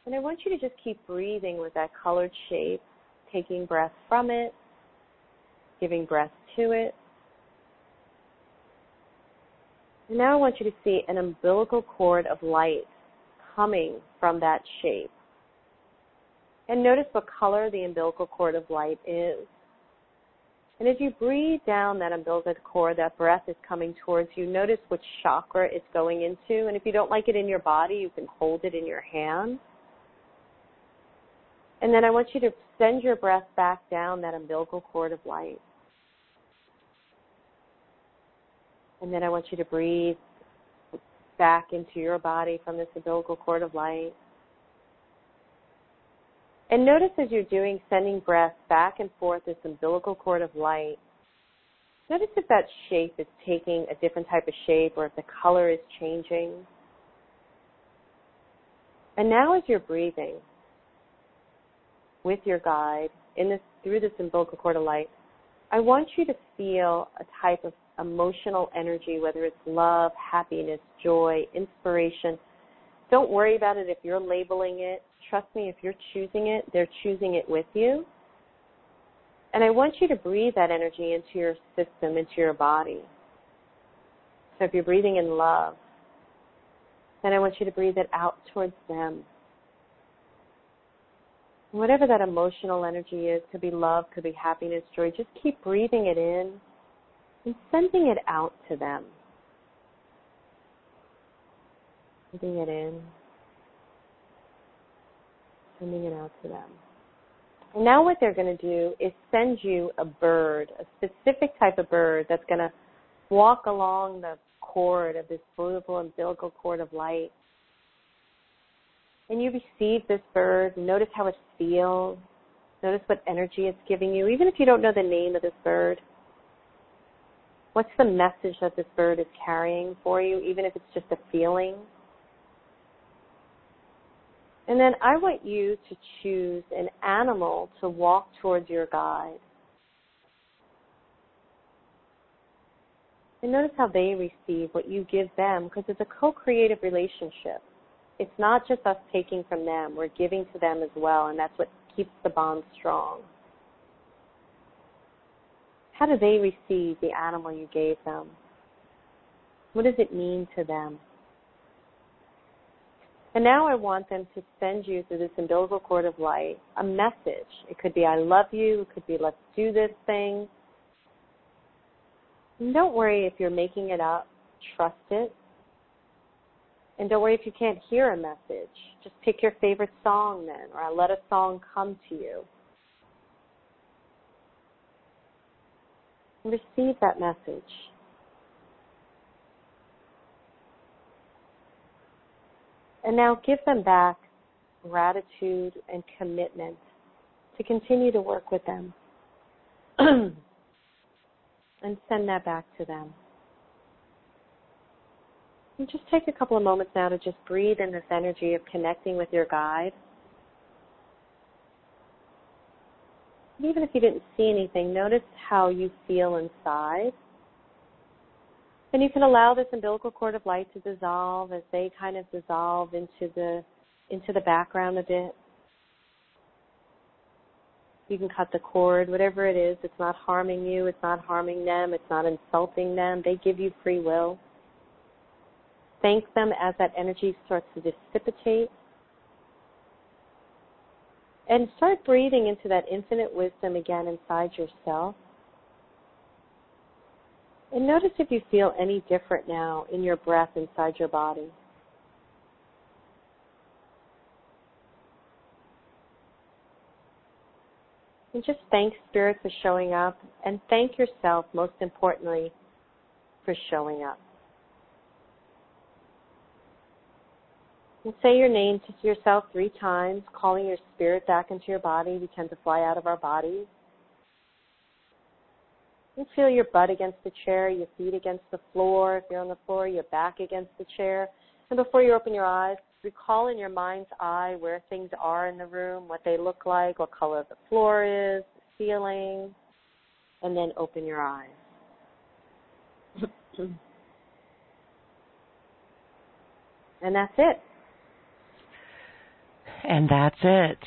And I want you to just keep breathing with that colored shape, taking breath from it, giving breath to it. And now I want you to see an umbilical cord of light coming from that shape. And notice what color the umbilical cord of light is. And as you breathe down that umbilical cord, that breath is coming towards you. Notice which chakra it's going into. And if you don't like it in your body, you can hold it in your hand. And then I want you to send your breath back down that umbilical cord of light. And then I want you to breathe back into your body from this umbilical cord of light. And notice as you're doing sending breath back and forth this umbilical cord of light, notice if that shape is taking a different type of shape or if the color is changing. And now as you're breathing, with your guide in this through this umbilical cord of light, I want you to feel a type of emotional energy, whether it's love, happiness, joy, inspiration. Don't worry about it if you're labeling it. Trust me, if you're choosing it, they're choosing it with you. And I want you to breathe that energy into your system, into your body. So if you're breathing in love, then I want you to breathe it out towards them whatever that emotional energy is, could be love, could be happiness, joy, just keep breathing it in and sending it out to them. Breathing it in, Sending it out to them. And now what they're going to do is send you a bird, a specific type of bird that's going to walk along the cord of this beautiful umbilical cord of light. And you receive this bird, notice how it feels, notice what energy it's giving you, even if you don't know the name of this bird. What's the message that this bird is carrying for you, even if it's just a feeling? And then I want you to choose an animal to walk towards your guide. And notice how they receive what you give them because it's a co creative relationship. It's not just us taking from them, we're giving to them as well, and that's what keeps the bond strong. How do they receive the animal you gave them? What does it mean to them? And now I want them to send you through this umbilical cord of light a message. It could be, I love you. It could be, let's do this thing. And don't worry if you're making it up. Trust it. And don't worry if you can't hear a message. Just pick your favorite song then, or I'll let a song come to you. Receive that message. And now give them back gratitude and commitment to continue to work with them. and send that back to them. Just take a couple of moments now to just breathe in this energy of connecting with your guide. even if you didn't see anything, notice how you feel inside. And you can allow this umbilical cord of light to dissolve as they kind of dissolve into the into the background a bit. You can cut the cord, whatever it is. It's not harming you. It's not harming them. It's not insulting them. They give you free will. Thank them as that energy starts to dissipate. And start breathing into that infinite wisdom again inside yourself. And notice if you feel any different now in your breath inside your body. And just thank Spirit for showing up and thank yourself, most importantly, for showing up. And say your name to yourself three times, calling your spirit back into your body. We tend to fly out of our bodies. And feel your butt against the chair, your feet against the floor. If you're on the floor, your back against the chair. And before you open your eyes, recall in your mind's eye where things are in the room, what they look like, what color the floor is, the ceiling, and then open your eyes. and that's it. And that's it.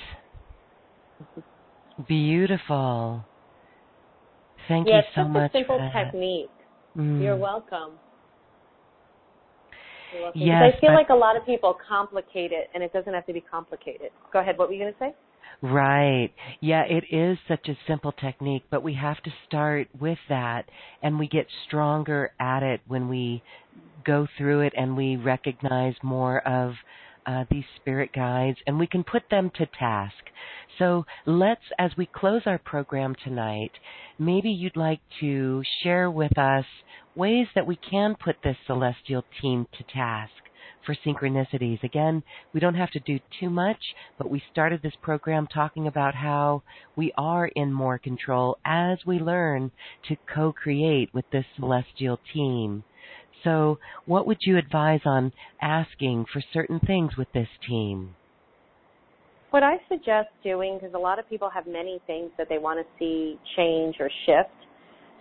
Beautiful. Thank yeah, you so much. it's much. a simple technique. Mm. You're welcome. You're welcome. Yes, I feel but- like a lot of people complicate it, and it doesn't have to be complicated. Go ahead. What were you going to say? Right. Yeah, it is such a simple technique, but we have to start with that and we get stronger at it when we go through it and we recognize more of uh, these spirit guides and we can put them to task. So let's, as we close our program tonight, maybe you'd like to share with us ways that we can put this celestial team to task for synchronicities. Again, we don't have to do too much, but we started this program talking about how we are in more control as we learn to co create with this celestial team. So, what would you advise on asking for certain things with this team? What I suggest doing, because a lot of people have many things that they want to see change or shift.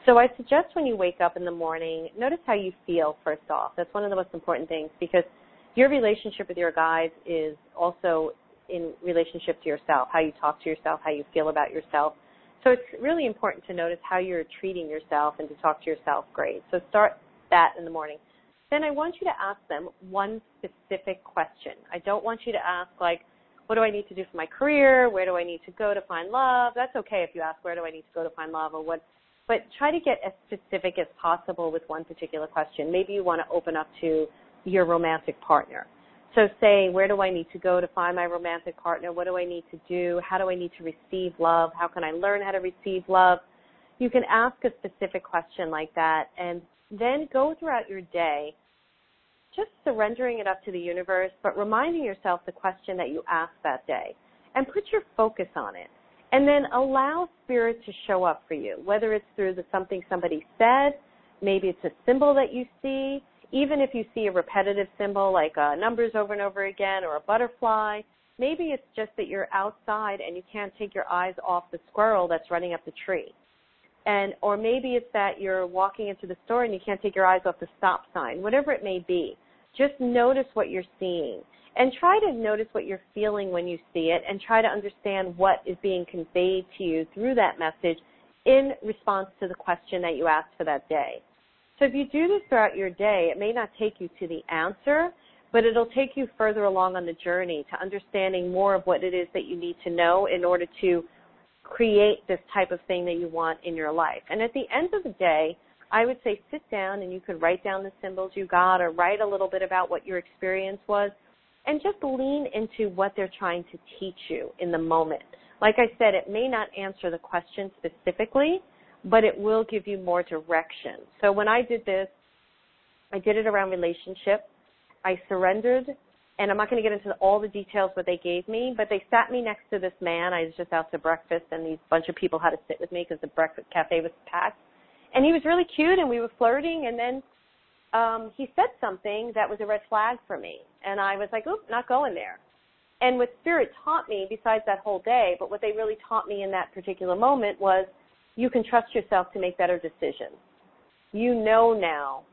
So I suggest when you wake up in the morning, notice how you feel first off. That's one of the most important things because your relationship with your guides is also in relationship to yourself, how you talk to yourself, how you feel about yourself. So it's really important to notice how you're treating yourself and to talk to yourself great. So start that in the morning. Then I want you to ask them one specific question. I don't want you to ask like, what do I need to do for my career? Where do I need to go to find love? That's okay if you ask where do I need to go to find love or what but try to get as specific as possible with one particular question. Maybe you want to open up to your romantic partner. So say, where do I need to go to find my romantic partner? What do I need to do? How do I need to receive love? How can I learn how to receive love? You can ask a specific question like that and then go throughout your day just surrendering it up to the universe, but reminding yourself the question that you asked that day and put your focus on it. And then allow spirit to show up for you, whether it's through the something somebody said, maybe it's a symbol that you see, even if you see a repetitive symbol like uh, numbers over and over again or a butterfly, maybe it's just that you're outside and you can't take your eyes off the squirrel that's running up the tree. And or maybe it's that you're walking into the store and you can't take your eyes off the stop sign. Whatever it may be, just notice what you're seeing and try to notice what you're feeling when you see it and try to understand what is being conveyed to you through that message in response to the question that you asked for that day. So if you do this throughout your day, it may not take you to the answer, but it'll take you further along on the journey to understanding more of what it is that you need to know in order to create this type of thing that you want in your life. And at the end of the day, I would say sit down and you could write down the symbols you got or write a little bit about what your experience was and just lean into what they're trying to teach you in the moment. Like I said, it may not answer the question specifically, but it will give you more direction. So when I did this, I did it around relationship. I surrendered, and I'm not going to get into all the details what they gave me, but they sat me next to this man. I was just out to breakfast, and these bunch of people had to sit with me because the breakfast cafe was packed. And he was really cute, and we were flirting, and then um, he said something that was a red flag for me, and I was like, "Oop, not going there." And what Spirit taught me, besides that whole day, but what they really taught me in that particular moment was you can trust yourself to make better decisions. You know now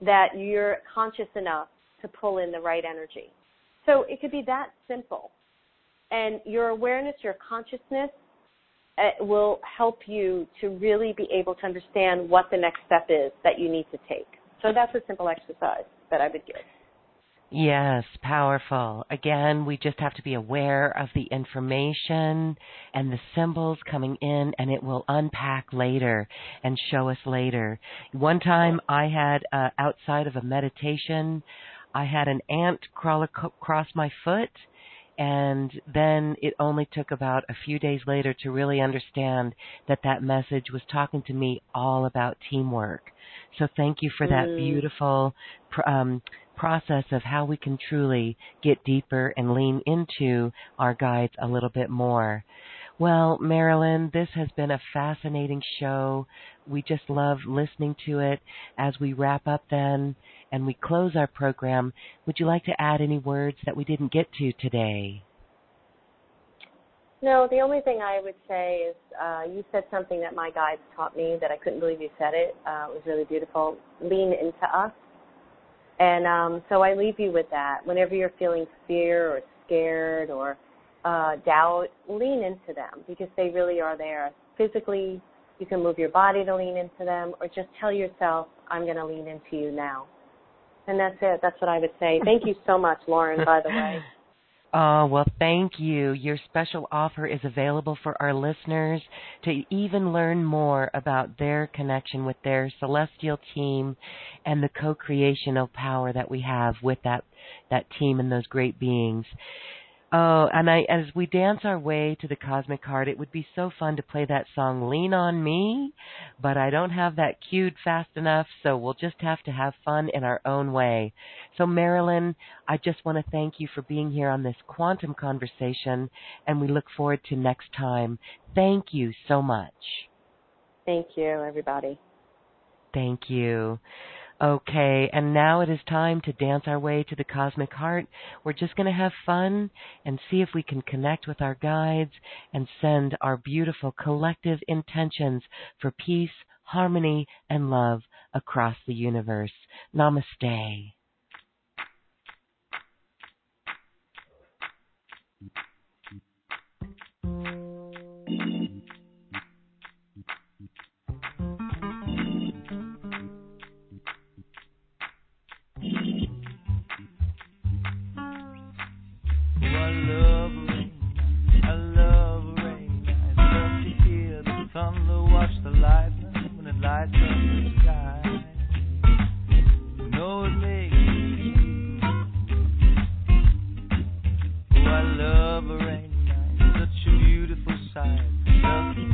that you're conscious enough to pull in the right energy. So it could be that simple. And your awareness, your consciousness uh, will help you to really be able to understand what the next step is that you need to take. So that's a simple exercise that I would give. Yes, powerful. Again, we just have to be aware of the information and the symbols coming in, and it will unpack later and show us later. One time I had, uh, outside of a meditation, I had an ant crawl across my foot, and then it only took about a few days later to really understand that that message was talking to me all about teamwork. So thank you for that mm. beautiful um, process of how we can truly get deeper and lean into our guides a little bit more. Well, Marilyn, this has been a fascinating show. We just love listening to it as we wrap up then and we close our program. Would you like to add any words that we didn't get to today? No, the only thing I would say is uh, you said something that my guides taught me that I couldn't believe you said it. Uh, it was really beautiful. Lean into us and um, so I leave you with that. Whenever you're feeling fear or scared or uh, doubt, lean into them because they really are there. Physically, you can move your body to lean into them or just tell yourself, I'm going to lean into you now. And that's it. That's what I would say. Thank you so much, Lauren, by the way. Oh, well, thank you. Your special offer is available for our listeners to even learn more about their connection with their celestial team and the co-creational power that we have with that that team and those great beings. Oh, and I as we dance our way to the cosmic heart, it would be so fun to play that song Lean on Me, but I don't have that cued fast enough, so we'll just have to have fun in our own way. So Marilyn, I just want to thank you for being here on this quantum conversation and we look forward to next time. Thank you so much. Thank you, everybody. Thank you. Okay, and now it is time to dance our way to the cosmic heart. We're just going to have fun and see if we can connect with our guides and send our beautiful collective intentions for peace, harmony, and love across the universe. Namaste. lightning when it lights up the sky. You know it makes me. Oh, I love a rain night, such a beautiful sight.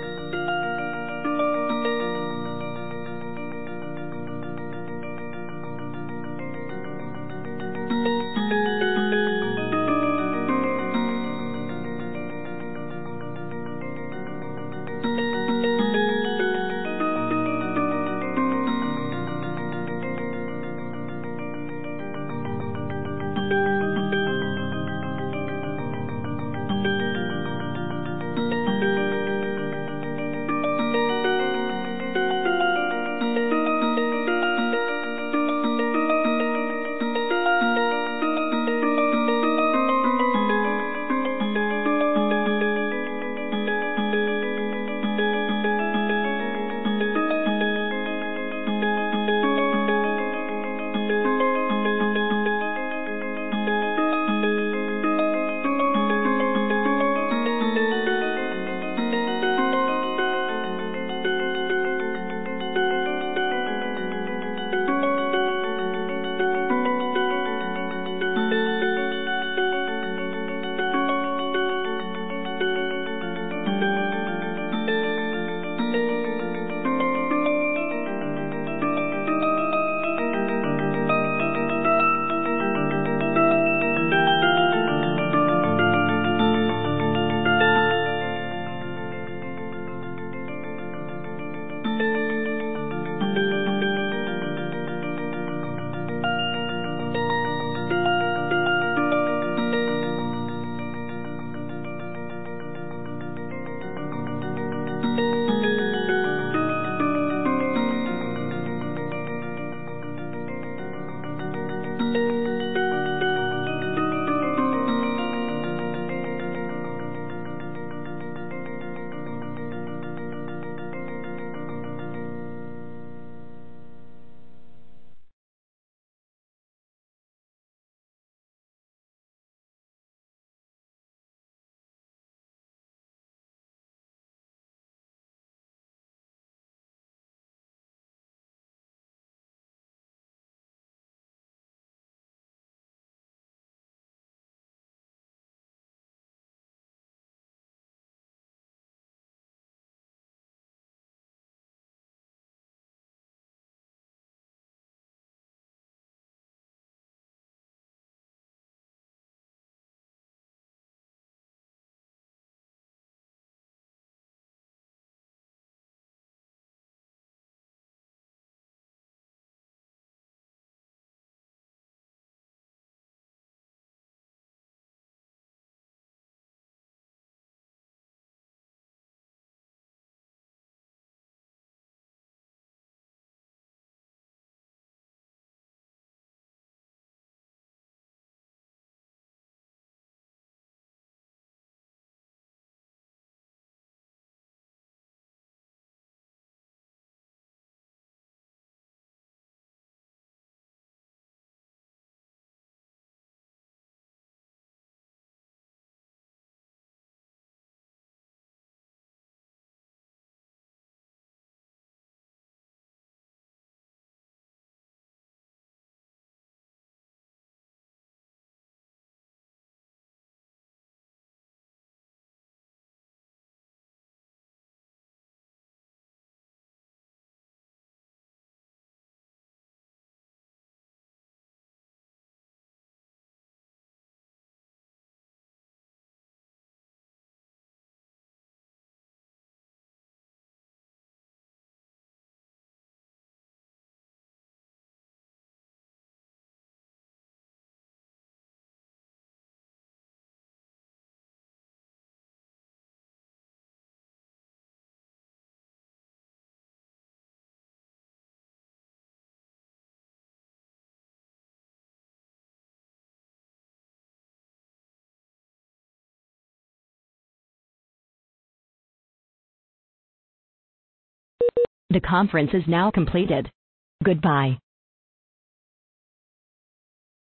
The conference is now completed. Goodbye.